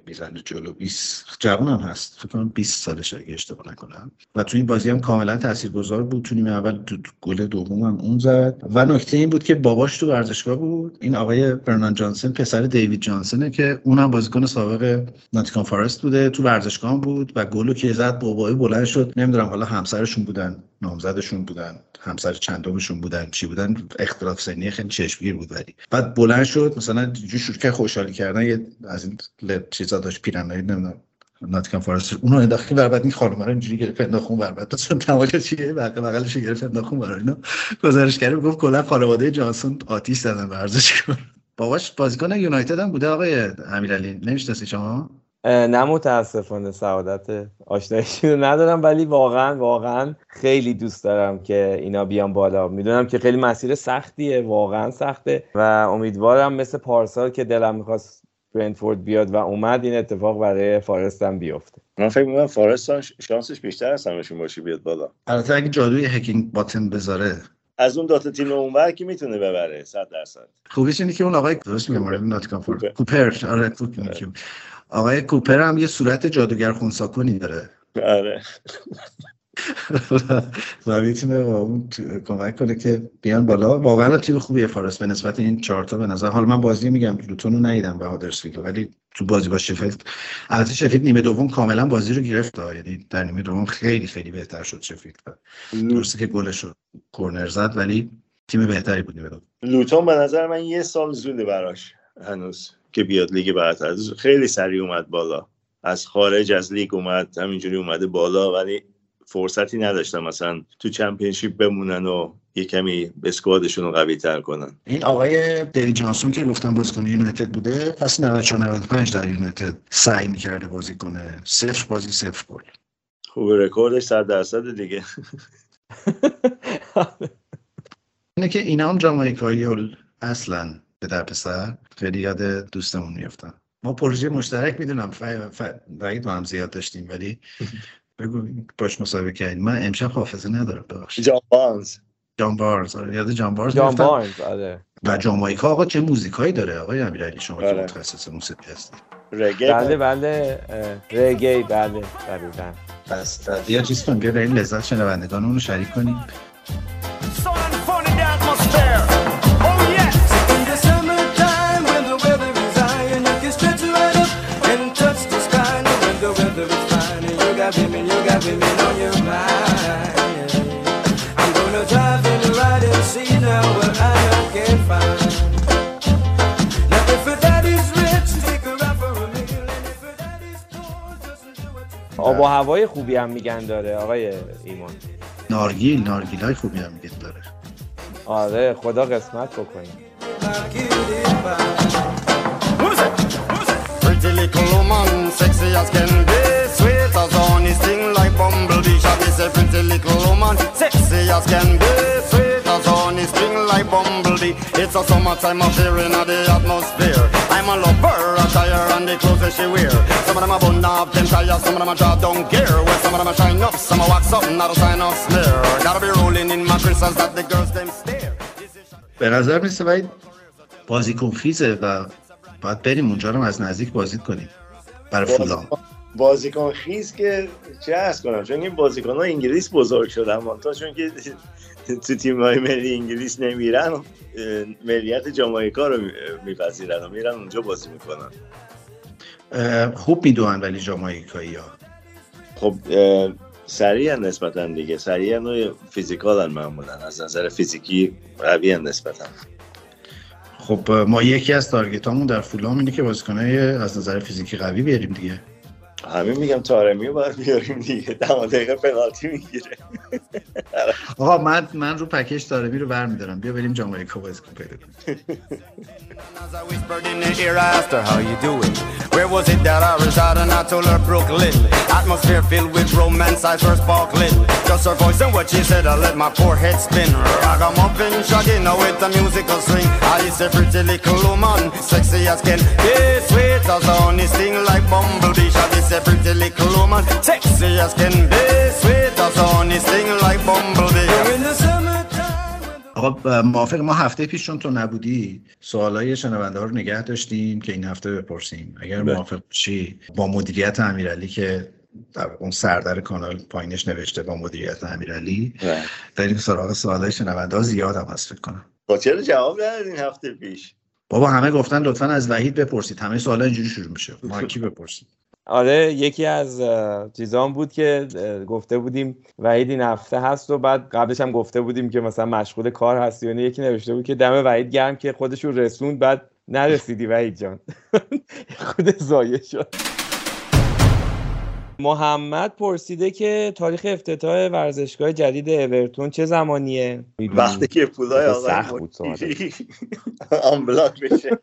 می‌زنه جلو. 20 جوان هم هست. فکر کنم 20 سالش اگه اشتباه نکنم. و تو این بازی هم کاملا تاثیرگذار بود. تو نیمه اول تو گل دوم هم اون زد. و نکته این بود که باباش تو ورزشگاه بود. این آقای برنان جانسن پسر دیوید جانسنه که اونم بازیکن سابق ناتیکان فارست بوده. تو ورزشگاه بود و گلو که زد بابای بلند شد. نمی‌دونم حالا همسرشون بودن. نامزدشون بودن همسر چندمشون بودن چی بودن؟ اختلاف سنی خیلی چشمگیر بود ولی. بعد بلند شد مثلا جو شروع کرد خوشحالی کردن یه از این چیزا داشت پیرنایی نمی‌دونم ناتیکان فارست اونو انداخت که بعد این خانم رو اینجوری گرفت انداخت اون بعد اصلا تماشا چیه؟ بغل بغلش گرفت انداخت اون برای اینا گزارشگری گفت کلا خانواده جانسون آتیش زدن ورزشگاه باباش بازیکن یونایتد هم بوده آقای امیرعلی نمی‌شناسی شما؟ نه متاسفانه سعادت آشناییشون رو ندارم ولی واقعا واقعا خیلی دوست دارم که اینا بیان بالا. می‌دونم که خیلی مسیر سختیه واقعا سخته و امیدوارم مثل پارسال که دلم می‌خواست برنتفورد بیاد و اومد این اتفاق برای فارست هم بیفته. من فکر می‌کنم فارست شانسش بیشتر از همشون باشه بیاد بالا. البته اگه جادوی هکینگ باتن بذاره. از اون دوتا تیم اونور که می‌تونه ببره؟ صد درصد. خوبیش اینه که اون آقای درست میگم کوپر. فور. کوپر. آره کوپر. آقای کوپر هم یه صورت جادوگر خونساکنی داره. آره. و می‌تونه اون کمک کنه که بیان بالا. واقعا تیم خوبیه فارست به نسبت این چهارتا به نظر حالا من بازی میگم. لوتون رو ندیدم به هادرسفیلد. ولی تو بازی با شفیلد البته شفیلد نیمه دوم کاملا بازی رو گرفت. یعنی در نیمه دوم خیلی خیلی بهتر شد شفیلد. درسته که گلش رو کورنر زد ولی تیم بهتری بود نیمه دوم. لوتون به نظر من یه سال زوده براش هنوز. که بیاد لیگ برتر خیلی سریع اومد بالا. از خارج از لیگ اومد همینجوری اومده بالا ولی فرصتی نداشتن مثلا تو Championship بمونن و یه کمی squad شون رو قوی تر کنن. این آقای دیوید جانسون که گفتم بازیکن یونایتد بوده پس 94 95 در یونایتد سعی می‌کرده بازی کنه صفر بازی صفر گل خوب رکوردش صد درصد دیگه. اینه که اینا هم جامایکایی اصلا به در پسر خیلی یاد دوستمون میفتن ما پروژه مشترک می‌دونم. ف... ف... با هم زیاد داشتیم ولی بگو باش مصاحبه کردیم. من امشب حافظه ندارم ببخشید. جان بانز جان بارز آره. یاد جان بارز جان بارنز آره. و جامایکا آقا چه موزیکایی داره؟ آقای امیرعلی شما که آره. متخصص موسیقی هستی. رگه؟ بله بله. رگی بله. دقیقا. پس بیا چیز کن بیا لذت شنوندگانمون رو شریک کنیم. Got women, you got women on your mind. I'm gonna drive in the ride and see now what I can find. Now if your daddy's rich, take her out for a meal. And if your daddy's poor, just do what you feel. آب و هوای خوبی هم میگن داره آقای ایمان نارگیل نارگیل های خوبی هم میگه داره آره خدا قسمت بکنیم back. Pretty little woman, sexy as can be sting like bumblebee Shall we say pretty little woman, sexy as can be Sweet as honey, sting like bumblebee It's a summertime affair in the atmosphere I'm a lover, attire and the clothes that she wear Some of them are bun up, them tires, some of them are draw down gear Well, some of them are shine up, some are wax up, not a sign of smear Gotta be rolling in my crystals that the girls them stare is- به نظر میسه باید بازیکن خیزه و باید بریم اونجا رو از نزدیک بازی کنیم برای فولام بازیکن خیز که چه ارز کنم چون این بازیکن ها انگلیس بزرگ شدن تا چون که تو تیم های ملی انگلیس نمیرن ملیت جامایکا رو میپذیرن و میرن اونجا بازی می‌کنن. خوب می‌دونن ولی جامایکایی ها. خب سریع نسبتا دیگه سریع و فیزیکال معمولا از نظر فیزیکی قوی نسبتا. خب ما یکی از تارگت در فولام اینه که بازیکنای از نظر فیزیکی قوی بیاریم دیگه. همین میگم تارمی رو باید بیاریم دیگه. ده دقیقه پنالتی می‌گیره. آقا من من رو پکیج تارمی رو برمیدارم. بیا بریم جامایکا بازی کن پیدا کنیم. is a pretty little woman, sexy as can be, sweet as honey, sing like bumblebee. آقا موافق ما هفته پیش چون تو نبودی. سوال های شنونده رو نگه داشتیم که این هفته بپرسیم. اگر به. موافق چی با مدیریت امیرعلی که در اون سردر کانال پایینش نوشته با مدیریت امیرعلی. بله. بریم سراغ سوال های شنونده ها. زیاد هم هست کنم. با چرا جواب دارد این هفته پیش؟ بابا همه گفتن لطفا از وحید بپرسید. همه سوال اینجوری شروع میشه. ما کی بپرسیم؟ آره یکی از اه، چیزان بود که گفته بودیم وحید این هفته هست و بعد قبلش هم گفته بودیم که مثلا مشغول کار هستی و اینا. یکی نوشته بود که دم وحید گرم که خودشون رسوند بعد نرسیدی وحید جان خود زایه شد محمد پرسیده که تاریخ افتتاح ورزشگاه جدید اورتون چه زمانیه؟ وقتی که پولای آقای سخت بود آنبلاک بشه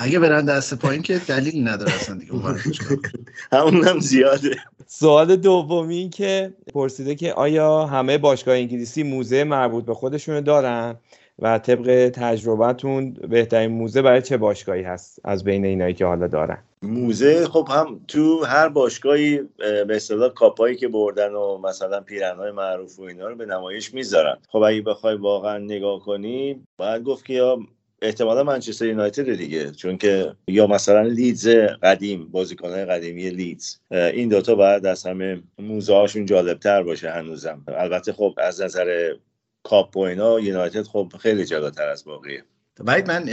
اگه برن دست پایین که دلیلی نداره اصلا دیگه. همون هم زیاده. سوال دومی این که پرسیده که آیا همه باشگاه انگلیسی موزه مربوط به خودشونو دارن و طبق تجربتون بهترین موزه برای چه باشگاهی هست از بین اینایی که حالا دارن؟ موزه خب هم تو هر باشگاهی اه، به اصطلاح کاپایی که بردن و مثلا پیرنهای معروف و اینا رو به نمایش می‌ذارن. خب اگه بخوای واقعا نگاه کنی باید گفت که یا احتمالا منچستر یونایتد دیگه چون که یا مثلا لیدز قدیم بازیکنهای قدیمی لیدز. این دوتا باید از همه موزه هاشون جالبتر باشه هنوزم. البته خب از نظر کاپ و اینا یونایتد خب خیلی جلوتر از باقیه بعد من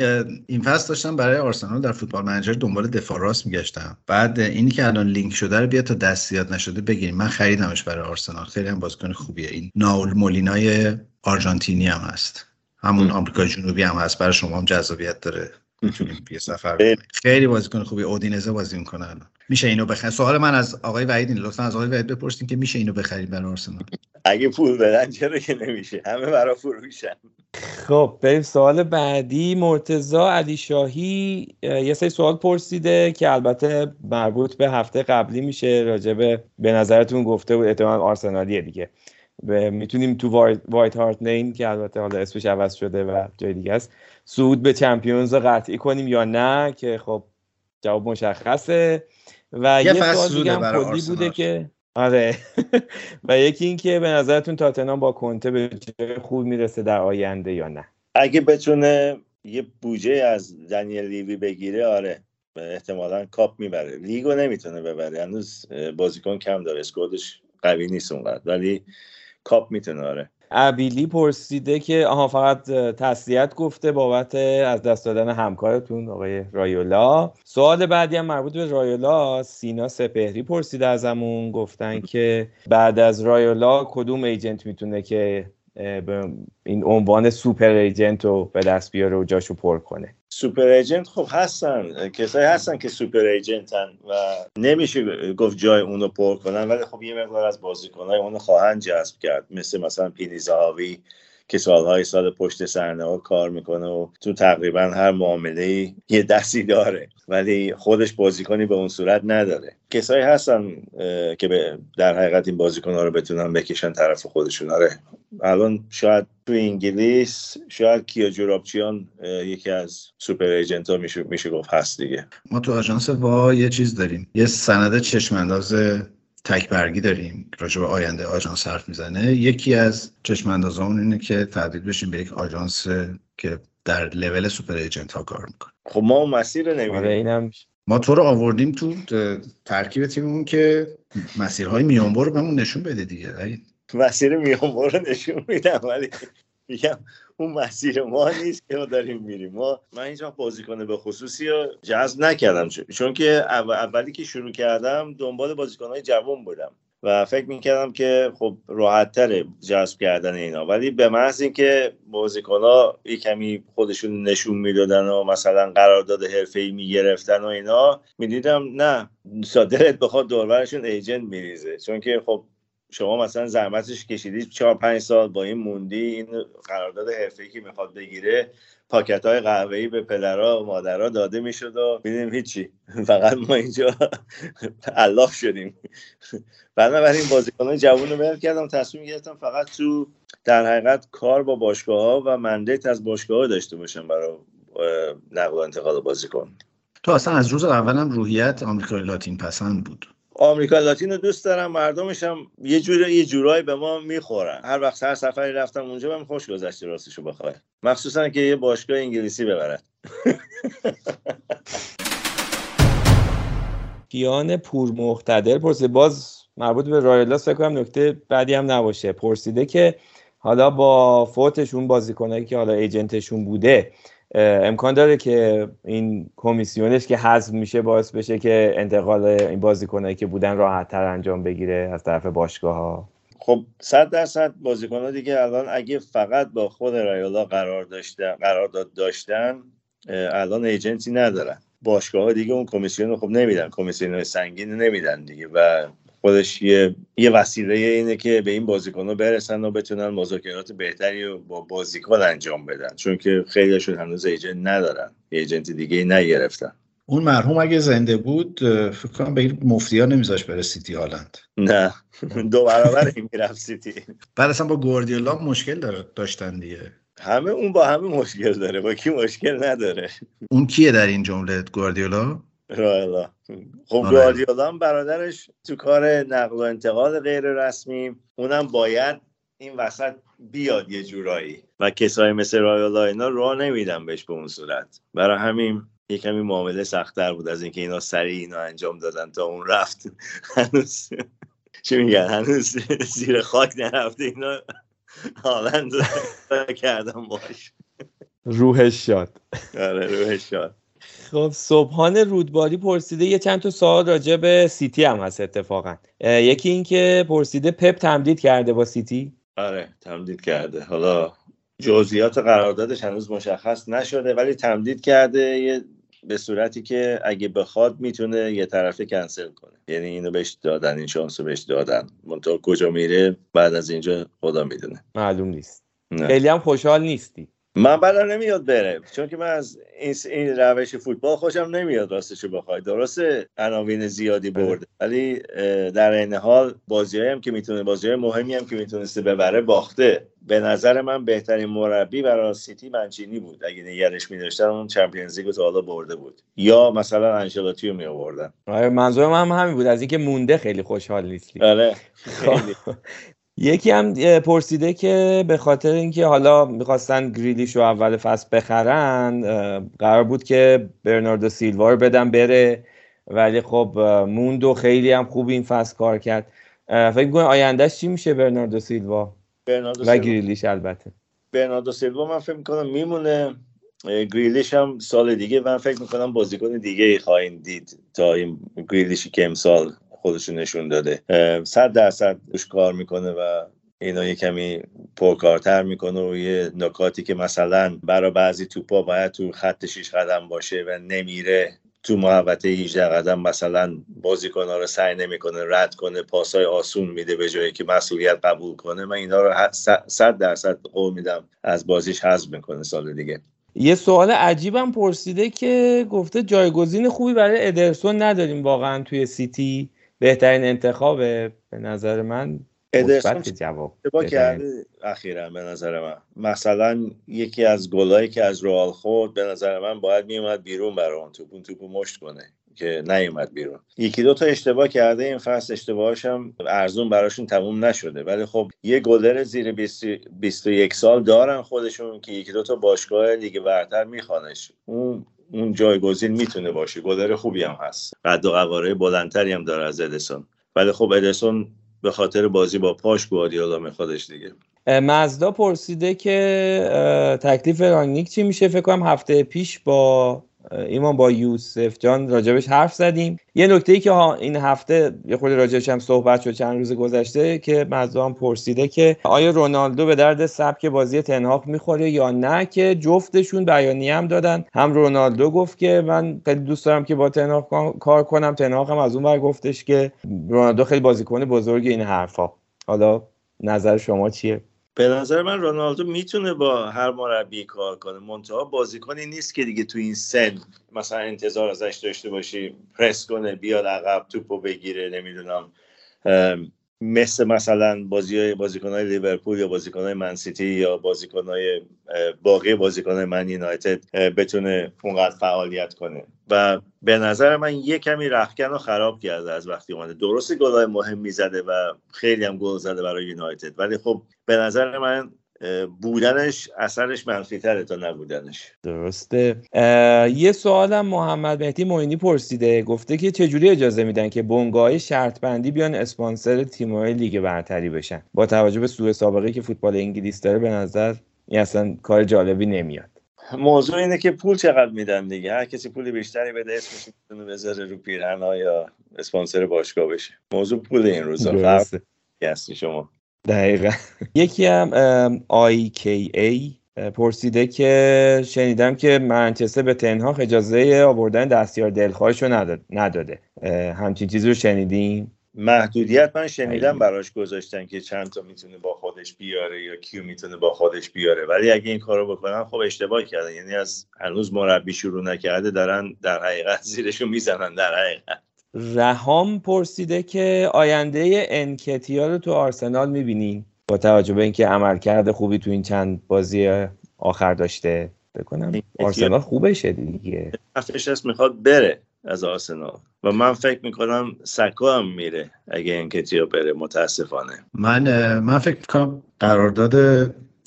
این فصل داشتم برای آرسنال در Football Manager دنبال دفاع راست میگشتم. بعد اینی که الان لینک شده رو بیا تا دست زیاد نشده بگیریم. من خریدمش برای آرسنال. خیلی هم بازیکن خوبیه. این ناهوئل مولینای آرژانتینی هم هست. همون آمریکا جنوبی هم هست. برای شما هم جذابیت داره. می‌تونیم یه سفر خیلی. بازیکن خوبی. اودینزه بازی می‌کنه الان. میشه اینو بخرید سوال من از آقای وحید این لطفا از آقای وحید بپرسین که میشه اینو بخرید برای آرسنال. اگه پول بدن چرا که نمیشه؟ همه برا فروشن خب بریم سوال بعدی. مرتزا علی شاهی اه، یه سری سوال پرسیده که البته مربوط به هفته قبلی میشه. راجبه به نظرتون گفته بود. احتمال آرسنالیه دیگه. می‌تونیم تو وای- وایت هارت لین که البته حالا اسمش عوض شده و جای دیگه است صعود به چمپیونز رو قطعی کنیم یا نه که خب جواب مشخصه. و یه یه سوال دیگه هم کلی بوده. که آره. و یکی این که به نظرتون تاتنهام با کنته به جای خوب می‌رسه در آینده یا نه؟ اگه بتونه یه بودجه از دنیل لیوی بگیره آره. احتمالا کاپ می‌بره. لیگو نمی‌تونه ببره. هنوز بازیکن کم داره. squad ش قوی نیست اونقدر. ولی کاپ می‌تونه آره. ابیلی پرسیده که آها فقط تسلیت گفته بابت از دست دادن همکارتون آقای رایولا. سوال بعدی هم مربوط به رایولا سینا سپهری پرسیده ازمون گفتن که بعد از رایولا کدوم agent می‌تونه که این عنوان super agent رو به دست بیاره و جاشو پر کنه. super agent خب هستن. کسایی هستن که super agent ن و نمیشه گفت جای اونو پر کنن ولی خب یه مقدار از بازیکنهای اونو خواهند جذب کرد. مثل مثلا پینی زهاوی که سالهای سال پشت صحنه ها کار می‌کنه و تو تقریبا هر معامله یه دستی داره. ولی خودش بازیکنی به اون صورت نداره. کسایی هستن که در حقیقت این بازیکن ها رو بتونن بکشن طرف خودشون. آره. الان شاید تو انگلیس شاید کیا جورابچیان یکی از سوپر ایجنت ها میشه, میشه گفت هست دیگه. ما تو آژانس وا یه چیز داریم. یه سند چشم انداز تک برگی داریم که راجع به آینده آژانس حرف می‌زنه. یکی از چشم اندازامون اینه که تبدیل بشیم به یک آژانس که در لول سوپر ایجنت ها کار می‌کنه. خب ما اون مسیر رو آره نمیریم اینم ما تو رو آوردیم تو ترکیب تیممون که مسیرهای میانبر رو بهمون نشون بده دیگه. مسیر میانبر رو نشون میدم ولی میگم اون مسیر ما نیست که ما داریم میریم. ما من هیچ بازیکن به خصوصی رو جذب نکردم چون- که اول- اولی که شروع کردم دنبال بازیکنهای جوان بودم و فکر می‌کردم که خب راحت تره جذب کردن اینا. ولی به محض اینکه بازیکن ها یه کمی خودشون نشون می‌دادن و مثلا قرارداد حرفه ای می‌گرفتن و اینا می‌دیدم نه دلت بخواد دوربرشون ایجنت میریزه. چون که خب شما مثلا زحمتش کشیدی چهار پنج سال با این موندی این قرارداد حرفه‌ای که می‌خواد بگیره پاکت های قهوه‌ای به پدرها و مادرها داده می‌شد و میدیم هیچی. فقط ما اینجا علاف شدیم. بنابراین بازیکنان جوان رو ول کردم تصمیم گرفتم فقط تو در حقیقت کار با باشگاه ها و مندیت از باشگاه ها داشته باشم برای نقل و انتقال بازیکن. تو اصلا از روز اولم روحیت آمریکای لاتین پسند بود. آمریکا لاتین رو دوست دارم مردمش هم یه جور یه جورایی به ما می‌خورن. هر وقت هر سفری رفتم اونجا بهم خوش گذشته راستشو بخوای مخصوصا که یه باشگاه انگلیسی ببرد کیان پور مقتدر پرسیده باز مربوط به رایلا فکر کنم نکته بعدی هم نباشه. پرسیده که حالا با فوتشون بازیکنایی که حالا ایجنتشون بوده امکان داره که این کمیسیونش که حذف میشه باعث بشه که انتقال این بازیکنایی که بودن راحت تر انجام بگیره از طرف باشگاه ها خب صد درصد بازیکن ها دیگه الان اگه فقط با خود رایولا قرار داشتن قرارداد داشتن الان agent ی ندارن. باشگاه ها دیگه اون کمیسیون رو خب نمیدن. کمیسیون سنگین نمیدن دیگه و خودش یه یه وسیله اینه که به این بازیکن ها برسن و بتونن مذاکرات بهتری رو با بازیکن انجام بدن. چون که خیلیشون هنوز agent ندارن. agent دیگه نگرفتن. اون مرحوم اگه زنده بود فکر کنم به این مفتی ها نمیذاش بره سیتی هالند. نه. دو برابر این می‌رفت سیتی. بعد اصلا با گواردیولا مشکل داره داشتن دیگه. همه اون با همه مشکل داره. با کی مشکل نداره. اون کیه در این جمله گواردیولا؟ رایلا خب. گواردیولا برادرش تو کار نقل و انتقال غیر رسمی اونم باید این وسط بیاد یه جورایی. و کسایی مثل رایلا اینا راه نمیدن بهش به اون صورت. برای همین یه کمی معامله سختتر بود از اینکه اینا سریع اینو انجام دادن تا اون رفت. هنوز چی میگن؟ هنوز زیر خاک نرفته اینا هالند کردم باش. روحش شاد. آره روحش شاد. خب صبحان رودباری پرسیده یه چند تا سوال راجع به سیتی هم هست اتفاقا. یکی این که پرسیده پپ تمدید کرده با سیتی؟ آره تمدید کرده. حالا جزئیات قراردادش هنوز مشخص نشده ولی تمدید کرده یه به صورتی که اگه بخواد می‌تونه یه طرفه کنسل کنه. یعنی اینو بهش دادن این شانس بهش دادن. منتها کجا میره بعد از اینجا خدا می‌دونه. معلوم نیست. خیلی هم خوشحال نیستی. من بدم نمیاد بره چون که من از این, این روش فوتبال خوشم نمیاد راستشو بخوای. درسته عناوین زیادی برده ولی در این حال بازی هم که می‌تونه بازی مهمی هم که می‌تونسته ببره باخته. به نظر من بهترین مربی برای سیتی منچینی بود. اگه نگرش میداشتن اون چمپیونز لیگ رو تا حالا برده بود. یا مثلا انشلاتی رو می آوردن آره منظورم هم همین بود. از اینکه مونده خیلی خوشحال نیستی. آره خیلی. یکی هم پرسیده که به خاطر اینکه حالا می‌خواستن گریلیش رو اول فصل بخرن قرار بود که برناردو سیلوا رو بدن بره ولی خب موند و خیلی هم خوب این فصل کار کرد. فکر می‌کنی آیندهش چی میشه برناردو سیلوا؟ برناردو و سیلوا- گریلیش البته. برناردو سیلوا من فکر می‌کنم میمونه. گریلیش هم سال دیگه من فکر می‌کنم بازیکن دیگه ای خواهیم دید تا این گریلیشی که امسال خودش نشون داده. صد درصد روش کار می‌کنه و اینا یه کمی پرکارتر می‌کنه و یه نکاتی که مثلا برای بعضی توپا باید تو خط شیش قدم باشه و نمیره تو محوطه 18 قدم مثلا بازیکن‌ها رو سعی نمی‌کنه رد کنه پاسای آسون میده به جایی که مسئولیت قبول کنه. من اینا رو صد درصد قول میدم از بازیش حذف می‌کنه سال دیگه. یه سوال عجیبم پرسیده که گفته جایگزین خوبی برای ادرسون نداریم واقعا توی سیتی. بهترین انتخابه به نظر من ادرسون جواب اشتباه کرده اخیرا به نظر من. مثلا یکی از گلایی که از رئال خورد به نظر من باید میومد بیرون برای اون توپ اون توپو مشت کنه که نیومد بیرون. یکی دو تا اشتباه کرده این فصل اشتباهاش هم ارزون براشون تموم نشده. ولی خب یه گلر زیر 20 21 سال دارن خودشون که یکی دو تا باشگاه لیگ برتر میخوانش. اون اون جایگزین می‌تونه باشه. گلر خوبی هم هست. قد و قواره بلندتری هم داره از ادرسون ولی خب ادرسون به خاطر بازی با پاش گواردیولا میخوادش دیگه. مزدا پرسیده که تکلیف رانگنیک چی میشه؟ فکر کنم هفته پیش با ایمان با یوسف جان راجبش حرف زدیم. یه نکته ای که این هفته یه خورده راجبش هم صحبت شد چند روز گذشته که مزدا هم پرسیده که آیا رونالدو به درد سبک بازی تنهاق می‌خوره یا نه که جفتشون بیانیه هم دادن. هم رونالدو گفت که من خیلی دوست دارم که با تنهاق کار- کار کنم. تنهاق هم از اون ور گفتش که رونالدو خیلی بازیکن بزرگ این حرفا. حالا نظر شما چیه؟ به نظر من رونالدو می‌تونه با هر مربی کار کنه. منتها بازیکنی نیست که دیگه تو این سن مثلا انتظار ازش داشته باشی پرس کنه بیاد عقب توپو بگیره نمی‌دونم مثل مثلا بازی های بازیکن های لیورپول یا بازیکن های منسیتی یا بازیکن های باقی بازیکن من یونایتد بتونه اونقدر فعالیت کنه. و به نظر من یه کمی رخکن رو خراب کرده از وقتی اومده. درست گلای مهم می‌زده و خیلی هم گل زده برای یونایتد. ولی خب به نظر من بودنش اثرش منفی تره تا نبودنش. درسته. یه سوالم محمد مهدی معینی پرسیده گفته که چجوری اجازه میدن که بنگاه شرط بندی بیان اسپانسر تیم‌های لیگ برتری بشن؟ با توجه به سوء سابقه که فوتبال انگلیس داره به نظر این اصلا کار جالبی نمیاد. موضوع اینه که پول چقدر میدن دیگه؟ هر کسی پول بیشتری بده اسمش می‌تونه بذاره رو پیرهن یا اسپانسر باشگاه بشه. موضوع پول این روزا. هستی شما. دقیقا. یکی هم IKA اه، پرسیده که شنیدم که منچستر به تنها اجازه آوردن دستیار دلخواهش رو نداد- نداده همچین چیزی رو شنیدین؟ محدودیت من شنیدم. براش گذاشتن که چند تا می‌تونه با خودش بیاره یا کیو می‌تونه با خودش بیاره. ولی اگه این کارو بکنن خب اشتباه کردن. یعنی از هنوز مربی شروع نکرده دارن در حقیقت زیرشو می‌زنن در حقیقت. رهام پرسیده که آینده انکتیا رو تو آرسنال می‌بینین؟ با توجه به اینکه عملکرد خوبی تو این چند بازی آخر داشته بکنم آرسنال خوبشه دیگه. هست می‌خواد بره از آرسنال. و من فکر می‌کنم سکا هم میره اگه انکتیا بره متاسفانه. من من فکر کنم قرارداد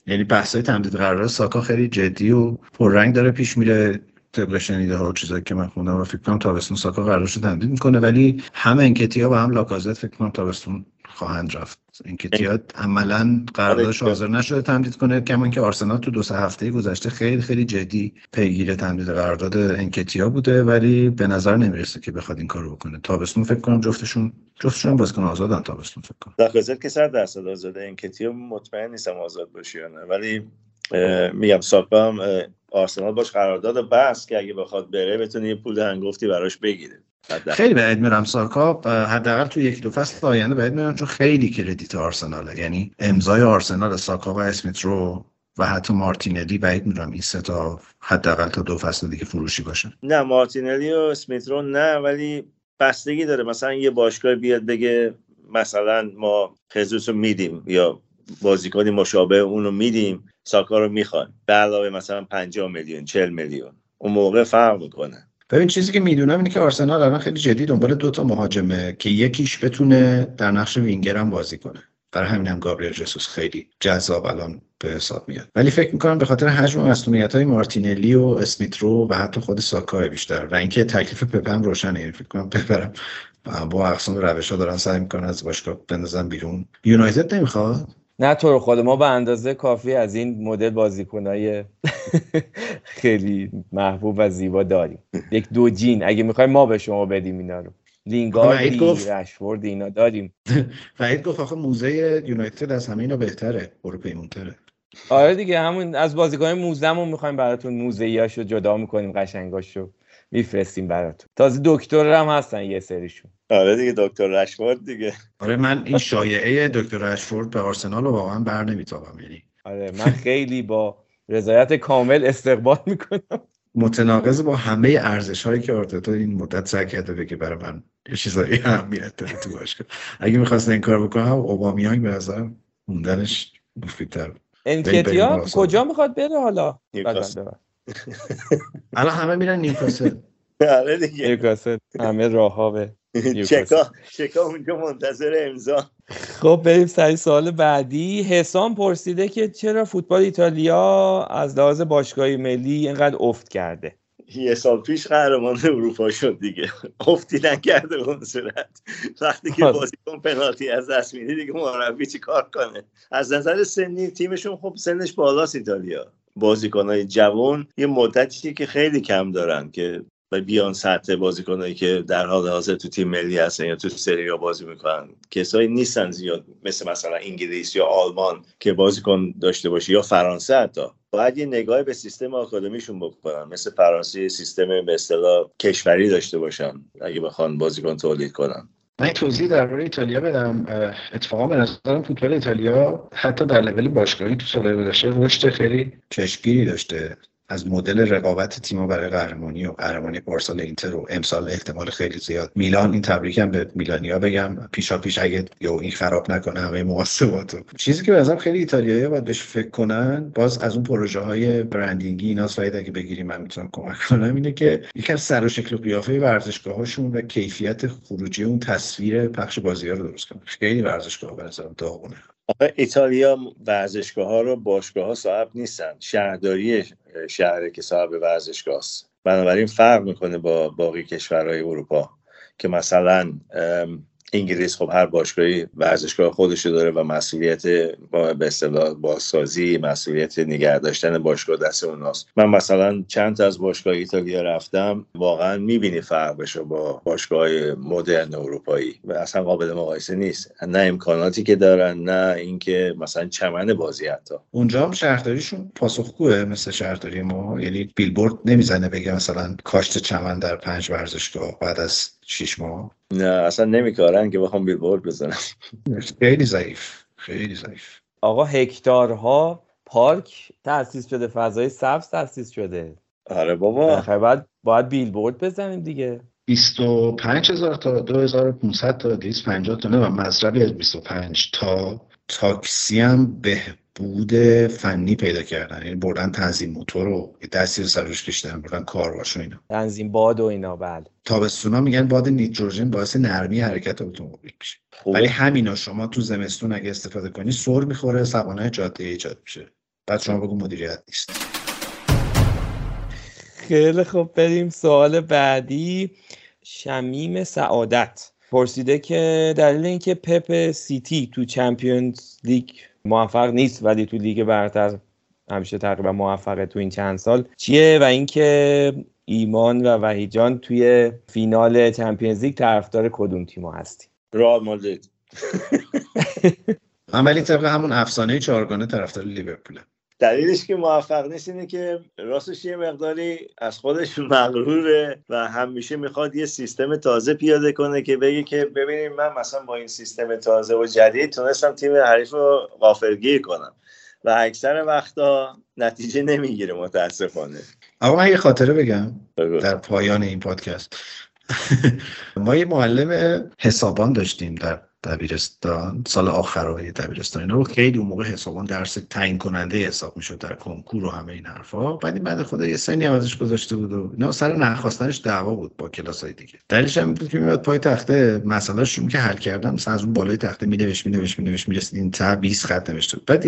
یعنی بحثای تمدید قرارداد ساکا خیلی جدی و پررنگ داره پیش میره. طبق شنیده ها و چیزایی که من خوندم و فکر کنم تابستون ساکا قرارش رو تمدید می‌کنه ولی هم انکتیا و هم لاکازت فکر کنم تابستون خواهند رفت. انکتیا عملا قراردادش آره. حاضر نشده تمدید کنه کما که آرسنال تو دو سه هفته گذشته خیلی خیلی جدی پیگیر تمدید قرارداد انکتیا بوده ولی به نظر نمی‌رسه که بخواد این کارو بکنه. تابستون فکر کنم جفتشون جفتشون بازیکن آزادن تابستون فکر کنم. لاکازت که صد درصد آزاده انکتیا مطمئن نیستم آزاد باشه یا نه. ولی میگم ساکا هم آرسنال باش قرارداد بس که اگه بخواد بره بتونه یه پول هنگفتی براش بگیره. خیلی بعید میرم ساکا حداقل تو یک دو فصل آینده بعید میرم چون خیلی کردیت آرسناله یعنی امضای آرسنال ساکا و اسمیت رو و حتی مارتینلی بعید میرم این سه تا حداقل تا دو فصل دیگه فروشی باشن. نه مارتینلی و اسمیت رو نه ولی بستگی داره. مثلا یه باشگاه بیاد بگه مثلا ما خزوس رو میدیم یا بازیکنی مشابه اون رو میدیم ساکا رو می‌خوایم به علاوه مثلا 50 میلیون 40 میلیون. اون موقع فرق می‌کنه. ببین چیزی که می‌دونم اینه که آرسنال الان خیلی جدی دنبال دو تا مهاجمه که یکیش بتونه در نقش وینگر هم بازی کنه. برای همین هم گابریل جسوس خیلی جذاب الان به حساب میاد. ولی فکر می‌کنم به خاطر حجم مسئولیت های مارتینلی و اسمیترو و حتی خود ساکای بیشتر و اینکه تکلیف پپ هم روشنه. یعنی فکر کنم پپ هم با اقسام روش ها دارن سعی می‌کنن از باشگاه بندازن بیرون. یونایتد نمی‌خواد؟ نه تو رو خود ما به اندازه کافی از این مدل بازیکنای خیلی محبوب و زیبا داریم. یک دو جین. اگه می‌خوای ما به شما بدیم اینا رو. لینگاردی رشفورد اینا داریم. وحید گفت آخه موزه یونایتد از همه اینا بهتره برو پیمونتره آره دیگه همون از بازیکن موزمون می‌خوایم براتون موزه جدا می‌کنیم قشنگاشو. میفرستیم براتون. تازه دکتر هم هستن یه سریشون. آره دیگه دکتر رشوارد دیگه. آره من این شایعه دکتر اشفورد به آرسنال رو واقعا بر نمیتابم. یعنی آره من خیلی با رضایت کامل استقبال می‌کنم. متناقض با همه ارزش هایی که آرتتا این مدت سعی کرده بگه برای من یه چیزایی اهمیت داره تو باشگاه. اگه می‌خواست این کار بکنم اوبامیانگ به نظرم موندنش مفیدتر. انکتیا کجا می‌خواد بره حالا؟ الان همه میرن نیوکاسل. آره دیگه. نیوکاسل. همه راه ها به نیوکاسل. چکا چکا اونجا منتظر امضا. خب بریم سری سوال بعدی. حسام پرسیده که چرا فوتبال ایتالیا از لحاظ باشگاهی ملی اینقدر افت کرده؟ یه سال پیش قهرمان اروپا شد دیگه. افتی نکرده به اون صورت. وقتی که آره. بازیکن پنالتی از دست میده دیگه مربی چی کار کنه؟ از نظر سنی تیمشون خب سنش بالاست ایتالیا. بازیکنهای جوان یه مدتی که خیلی کم دارن که و بیان سطح بازیکنایی که در حال حاضر تو تیم ملی هستن یا تو سری بازی می‌کنن. کسایی نیستن زیاد مثل مثلا انگلیس یا آلمان که بازیکن داشته باشه یا فرانسه حتی. باید یه نگاهی به سیستم آکادمیشون بکنن مثل فرانسه سیستم به اصطلاح کشوری داشته باشن اگه بخوان بازیکن تولید کنن. من توضیح درباره ایتالیا بدم. اتفاقا به نظرم فوتبال ایتالیا حتی در لول باشگاهی تو سالهای گذشته رشد خیلی چشمگیری داشته. از مدل رقابت تیم‌ها برای قهرمانی و قهرمانی پارسال اینتر و امسال احتمال خیلی زیاد. میلان این تبریکم به میلانیا بگم. پیشا پیش اگه یو این خراب نکنه همه محاسباتو. چیزی که به نظرم خیلی ایتالیایی باید بهش فکر کنن باز از اون پروژه های برندینگی اینا ساید اگه بگیریم من می‌تونم کمک کنم اینه که یکم سر و شکل و قیافه ورزشگاهاشون و کیفیت خروجی اون تصویر پخش بازی ها رو درست کنن. خیلی ورزشگاه به نظرم داغونه. آخه ایتالیا ورزشگاه ها رو باشگاه ها صاحب نیستن. شهرداری شهره که صاحب ورزشگاه است بنابراین فرق می‌کنه با باقی کشورهای اروپا که مثلا انگلیس خب هر باشگاهی ورزشگاه خودشو داره و مسئولیت با به اصطلاح بازسازی مسئولیت نگه داشتن باشگاه دست اوناست. من مثلا چند تا از باشگاه ایتالیا رفتم واقعا می‌بینی فرقش رو با باشگاه مدرن اروپایی و اصلا قابل مقایسه نیست. نه امکاناتی که دارن نه اینکه مثلا چمن بازی حتی. اونجا هم شهرداریشون پاسخگوه مثل شهرداری ما. یعنی بیلبورد نمی‌زنه بگه مثلا کاشت چمن در پنج ورزشگاه بعد از شیش ماه. نه اصلا نمیکارن که بخوام بیلبورد بزنن خیلی ضعیف خیلی ضعیف. آقا هکتارها پارک تأسیس شده فضای سبز تأسیس شده. آره بابا. بالاخره باید باید بیلبورد بزنیم دیگه. 25 هزار تا 2500 تا 250 تا نه و مزربی از 25 تا. تاکسی هم به بود فنی پیدا کردن. یعنی بردن تنظیم موتور رو یه دستی رو سر روش کشیدن بردن کارواش و اینا. تنظیم باد و اینا بله. تابستونا میگن باد نیتروژن باعث نرمی حرکت اتومبیل میشه. ولی همینا شما تو زمستون اگه استفاده کنی سر می‌خوره سوانه جاده ایجاد میشه. بعد شما بگو مدیریت نیست. خیلی خوب بریم سوال بعدی. شمیم سعادت. پرسیده که دلیل اینکه پپ سیتی تو Champions League موفق نیست ولی تو لیگ برتر همیشه تقریبا موفقه تو این چند سال. چیه؟ و اینکه ایمان و وحید جان توی فینال Champions League طرفدار کدوم تیم‌ها هستی رئال مادرید. من ولی طبق همون افسانه چهارگانه طرفدار لیورپول دلیلش که موفق نیست اینه که راستش یه مقداری از خودش مغروره و همیشه می‌خواد یه سیستم تازه پیاده کنه که بگه که ببینید من مثلا با این سیستم تازه و جدید تونستم تیم حریف رو غافلگیر کنم. و اکثر وقتا نتیجه نمی‌گیره متاسفانه. اما من یه خاطره بگم بگو. در پایان این پادکست. ما یه معلم حسابان داشتیم در دبیرستان سال آخرهای دبیرستان. اینا رو خیلی اون موقع حسابان درس تعیین کننده حساب می‌شد در کنکور و همه این حرفا بعد این بعد خدا یه سنی هم ازش گذاشته بود و اینا سر نخواستنش دعوا بود با کلاس های دیگه. دلیلش هم بود که میاد پای تخته مسئله شروع که حل کردن مثلا از اون بالای تخته مینوشت مینوشت مینوشت می‌رسید این تا 20 خط نوشته بود. بعد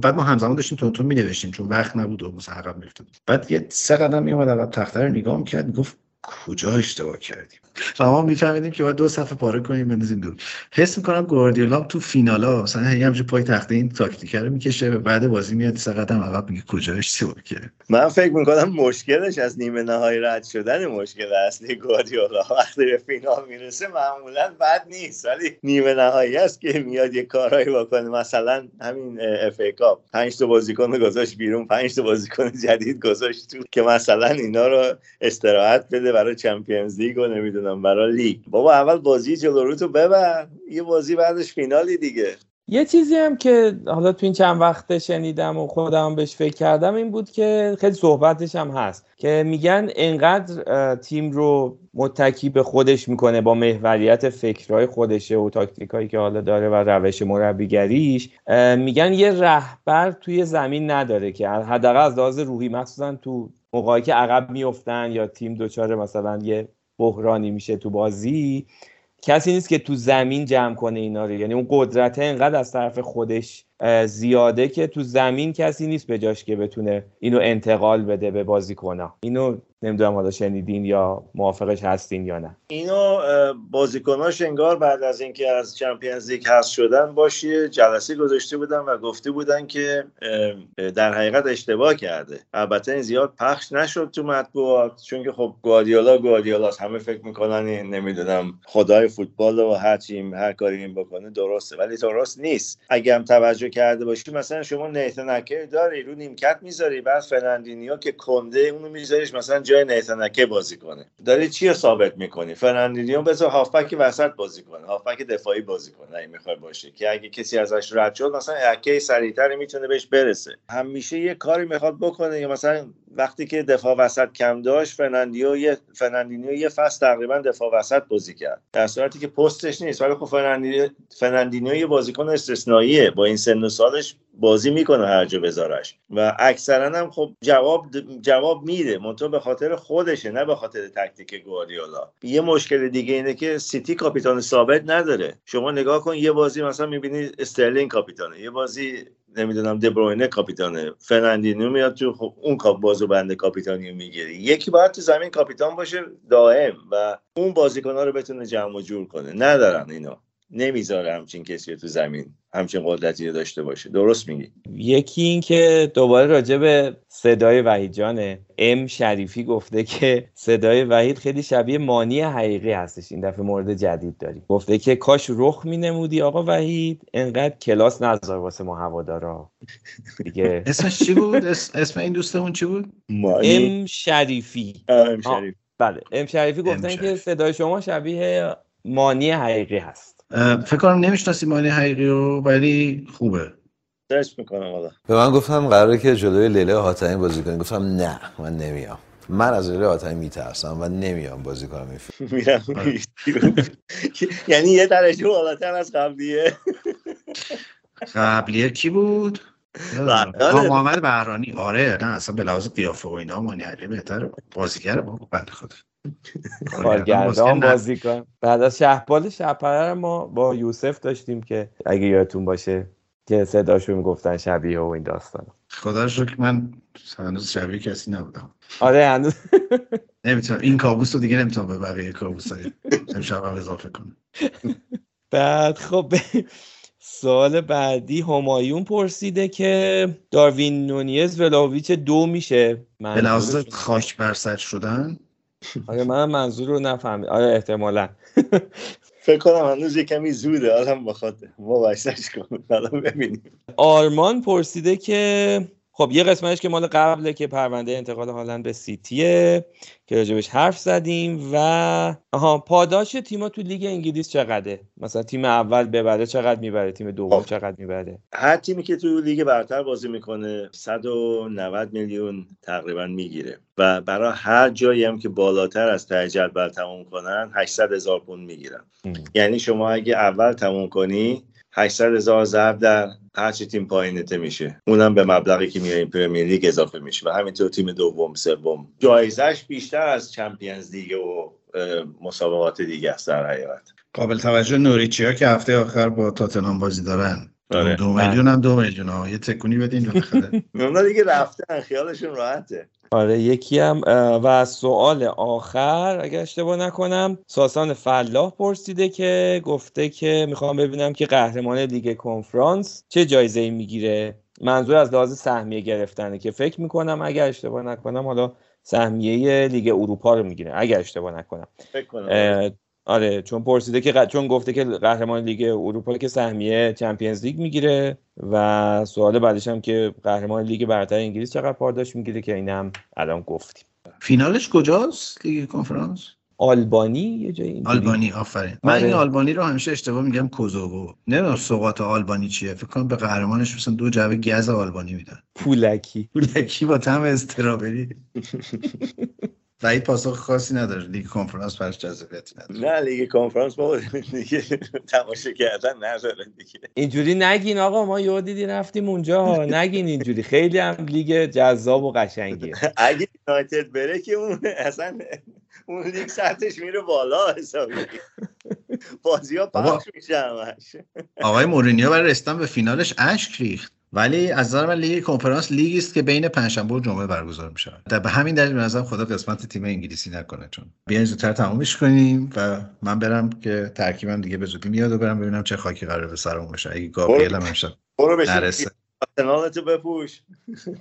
بعد ما همزمان داشتیم تون تون مینوشتیم چون وقت نبود و مثلا عقب میافتاد بعد یه سه قدم میومد عقب تخته رو نگاه می‌کرد می‌گفت کجا اشتباه کردیم؟ و ما میفهمیدیم که باید دو صفحه پاره کنیم بندازیم دور. حس می‌کنم گواردیولا هم تو فینالا مثلا هی همینجور پای تخته این تاکتیک رو می‌کشه و بعد بازی میاد سه قدم عقب میگه کجا اشتباه کرد من فکر می‌کنم مشکلش از نیمه نهایی رد شدن مشکل اصلی گواردیولا. وقتی به فینال می‌رسه معمولا بد نیست ولی نیمه نهایی است که میاد یه کارهایی بکنه. مثلا همین FA Cup. پنج تا بازیکن گذاشت بیرون پنج تا بازیکن جدید گذاشت تو که مثلا اینا رو استراحت بده برای چمپیونز لیگ و برای لیگ. بابا اول بازی جلو رو ببر. یه بازی بعدش فینالی دیگه. یه چیزی هم که حالا تو این چند وقته شنیدم و خودم بهش فکر کردم این بود که خیلی صحبتش هم هست که میگن انقدر تیم رو متکی به خودش می‌کنه با محوریت فکرهای خودشه و تاکتیکایی که حالا داره و روش مربیگریش میگن یه رهبر توی زمین نداره که حداقل از لحاظ روحی مخصوصا تو موقعی که عقب میفتن یا تیم دچار مثلا یه بحرانی میشه تو بازی. کسی نیست که تو زمین جمع کنه اینا رو. یعنی اون قدرت انقدر از طرف خودش زیاده که تو زمین کسی نیست به جاش که بتونه اینو انتقال بده به بازیکنها. اینو نمی‌دونم حالا شنیدین یا موافقش هستین یا نه. اینو بازیکناش انگار بعد از اینکه از چمپیونز لیگ حذف شدن باش یه جلسه گذاشته بودن و گفته بودن که در حقیقت اشتباه کرده. البته این زیاد پخش نشد تو مطبوعات چون که خب گواردیولا گواردیولاست. همه فکر می‌کنن نمی‌دونم خدای فوتبال و هر چی هر کاری این بکنه درسته ولی درست نیست. اگه هم توجه کرده باشی مثلا شما نیتن داری رو نیمکت می‌ذاری بعد فرناندینیو که کنده اونو میذاریش مثلا جای نیتن اکه بازی کنه. داری چی رو ثابت می‌کنی؟ فرناندینیو بذار هافبک وسط بازی کنه. هافبک دفاعی بازی کنه اگه می‌خوای باشه. که اگه کسی ازش رد شد مثلا اکه سریعتر می‌تونه بهش برسه. همیشه یه کاری می‌خواد بکنه یا مثلا وقتی که دفاع وسط کم داشت فرناندینیو یه یه فصل تقریبا دفاع وسط بازی کرد. در صورتی که پستش نیست ولی خب فرناندینیو فرناندینیو یه بازیکن استثنائیه. با این سن و سالش بازی می‌کنه هر جا بذارش. و اکثرا هم خب جواب جواب میده. منتها به خاطر خودشه نه به خاطر تکتیک گواردیولا. یه مشکل دیگه اینه که سیتی کاپیتان ثابت نداره. شما نگاه کن یه بازی مثلا می‌بینی استرلینگ کاپیتانه. یه بازی نمی‌دونم دبروینه کاپیتانه. فرناندینیو میاد تو خب اون بازو بنده کاپیتانی می‌گیری. یکی باید تو زمین کاپیتان باشه دائم و اون بازیکنها رو بتونه جمع و جور کنه. ندارن اینا. نمی‌ذاره همچین کسی رو تو زمین همچین قدرتی رو داشته باشه. درست میگی. یکی این که دوباره راجع به صدای وحید جانه. ام شریفی گفته که صدای وحید خیلی شبیه مانی حقیقی هستش. این دفعه مورد جدید داریم. گفته که کاش رخ می نمودی آقا وحید انقدر کلاس نذار واسه ما هوادارا. دیگه. اسمش چی بود؟ اس- اسم این دوستمون چی بود؟ مانی. ام شریفی. ام شریف بله. ام شریفی گفتن که شریفی. صدای شما شبیه مانی حقیقی هست. فکر کنم نمی‌شناسی مانی حقیقی رو ولی خوبه. search می‌کنم حالا به من گفتم قراره که جلوی لیلا حاتمی بازی کنی گفتم نه من نمیام. من از لیلا حاتمی میترسم و نمیام بازی کنم این فیلم. میرم یعنی یه درجه بالاتر از قبلیه. قبلیه کی بود؟ محمد بهرانی. آره نه اصلا به لحاظ قیافه و اینا مانی علی بهتره. بازیگر بابا بنده خدا. کارگردان بازیکن بعد از شهبال شهپره رو ما با یوسف داشتیم که اگه یادتون باشه که صداشو می‌گفتن شبیه و این داستان خدا رو شکر من هنوز شبیه کسی نبودم. آره هنوز. نمی‌تونم. این کابوس رو دیگه نمی‌تونم به بقیه کابوس های امشب هم اضافه کنم. بعد خب سوال بعدی همایون پرسیده که داروین نونیز ولاویچ دو میشه. به لحاظ خاک بر سر شدن آره من منظور رو نفهمید آره احتمالا. فکر کنم هنوز یه کمی زوده حالا بخواد ما بحثش کنیم حالا ببینیم. آرمان پرسیده که خب یه قسمتش که مال قبله که پرونده انتقال هالند به سیتیه که راجبش حرف زدیم و آها پاداش تیما تو لیگ انگلیس چقدره؟ مثلا تیم اول ببره چقدر می‌بره؟ تیم دوم خب. چقدر می‌بره؟ هر تیمی که تو لیگ برتر بازی می‌کنه 190 میلیون تقریبا می‌گیره. و برای هر جایی هم که بالاتر از ته جدول تموم کنن 800 هزار پوند می‌گیرن. یعنی شما اگه اول تموم کنی 800 هزار ضرب در هرچی تیم پایینته میشه. اونم به مبلغی که میاریم Premier League اضافه میشه و همینطور تیم دوم سوم. جایزش بیشتر از Champions League و مسابقات دیگه است در حقیقت. قابل توجه نوریچی ها که هفته آخر با تاتنهام بازی دارن. آره. دو میلیون هم دو میلیون. ها یه تکونی بدین اونا دیگه رفتن. خیالشون راحته. آره یکی هم و سوال آخر اگر اشتباه نکنم ساسان فلاح پرسیده که گفته که می‌خوام ببینم که قهرمان لیگ کنفرانس چه جایزه ای می‌گیره. منظور از لحاظ سهمیه گرفتنه که فکر می‌کنم اگر اشتباه نکنم حالا سهمیه لیگ اروپا رو می‌گیره. اگر اشتباه نکنم. فکر کنم. آره چون پرسیده که ق- چون گفته که قهرمان لیگ اروپا که سهمیه Champions League می‌گیره و سوال بعدش هم که قهرمان لیگ برتر انگلیس چقدر پاداش می‌گیره که این هم الان گفتیم. فینالش کجاست لیگ کنفرانس؟ آلبانی یه جایی. آلبانی آفرین. من آره. این آلبانی رو همیشه اشتباه میگم کوزوو. نمی‌دونم سوغات آلبانی چیه. فکر کنم به قهرمانش مثلا دو جعبه گز آلبانی میدن. پولکی. پولکی با طعم strawberry. وحید پاسخ خاصی نداره. لیگ کنفرانس برش جذابیتی نداره. نه لیگ کنفرانس ما دیگه تماشا کردن نداره دیگه. اینجوری نگین آقا ما یه دیدی رفتیم اونجا. نگین اینجوری. خیلی هم لیگ جذاب و قشنگیه. اگه یونایتد بره که اون اصلا اون لیگ سطحش میره بالا حسابی بازی ها بابا. پخش میشه همش. آقای مورینیو برای رسیدن به فینالش اشک ریخت. ولی از نظر من لیگ کنفرانس لیگی است که بین پنجشنبه و جمعه برگزار میشه در به همین دلیل به نظرم خدا قسمت تیم انگلیسی نکنه چون بیاین زودتر تمومش کنیم و من برم که ترکیبم دیگه به زودی میاد و برم ببینم چه خاکی قراره به سرمون بشه اگه گابریل هم امشب نرسه. آرسنالتو بپوش.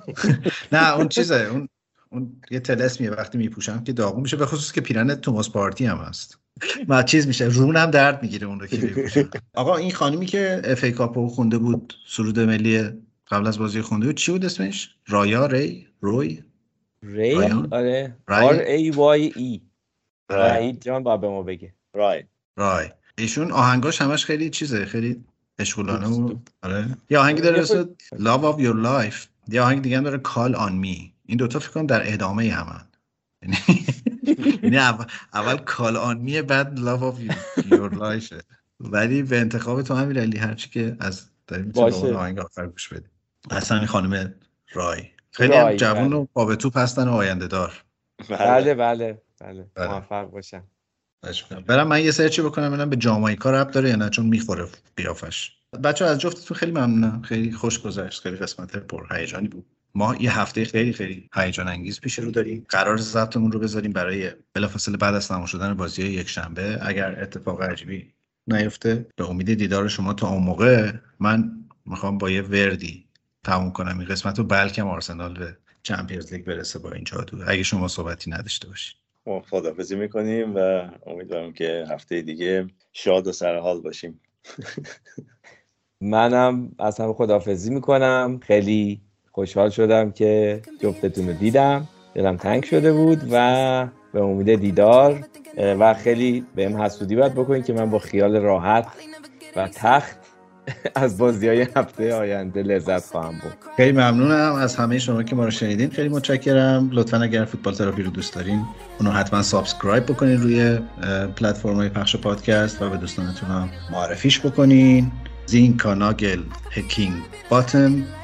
نه اون چیزه. اون اون یه تلسمیه وقتی میپوشم که داغون میشه به خصوص که پیرن توماس پارتی هم هست. ما چیز میشه رونم درد می‌گیره اون رو که آقا این خانمی که اف ای کاپو خونده بود سرود ملی قبل از بازی خونده بود چی بود اسمش؟ رایا ری روی؟ ری؟ آره. رای؟ R A Y E رای. جان با به ما بگه. رای. رای. ایشون آهنگاش همش خیلی چیزه خیلی اشغولانه و آره. یه آهنگی داره اسم Love of Your Life. یه آهنگ دیگه هم داره Call on Me. این دوتا فکر کنم در ادامه همن. یعنی اول, اول Call on Me بعد Love of Your Life. ولی به انتخاب تو همین علی هرچی که از داریم باشه. آهنگ آخر گوش بدیم. اصلا این خانم رای. خیلی هم جوون بله. و پا به توپ هستن و آینده دار. بله بله بله. بله. موفق باشم. می‌کنم. برم من یه سرچی بکنم ببینم به جامائیکا رب داره یا نه چون می‌خوره قیافش. بچه از جفتتون خیلی ممنونم. خیلی خوش گذشت. خیلی قسمت پر هیجانی بود. ما یه هفته خیلی خیلی هیجان انگیز پیش رو داریم. قرار ضبطمون رو بذاریم برای بلافاصله بعد از تمام شدن بازی یک شنبه اگر اتفاق عجیبی نیفته به امید دیدار شما تا اون موقع من می‌خوام با یه وردی تموم کنم این قسمت رو بلکم آرسنال به چمپیونز لیگ برسه با این جادو اگه شما صحبتی نداشته باشید. ما خدافزی می‌کنیم و امیدوارم که هفته دیگه شاد و سرحال باشیم. منم از همه خدافزی می‌کنم. خیلی خوشحال شدم که جفتتون رو دیدم. دلم تنگ شده بود و به امید دیدار و خیلی بهم حسودی باید بکنید که من با خیال راحت و تخت از بازی های هفته آینده لذت خواهم بود خیلی ممنونم از همه شما که ما رو شنیدین. خیلی متشکرم. لطفا اگر فوتبال تراپی رو دوست دارین اونو حتما سابسکرایب بکنین روی پلتفرم های پخش پادکست و به دوستانتون هم معرفیش بکنین. زین کاناگل هکینگ باتم.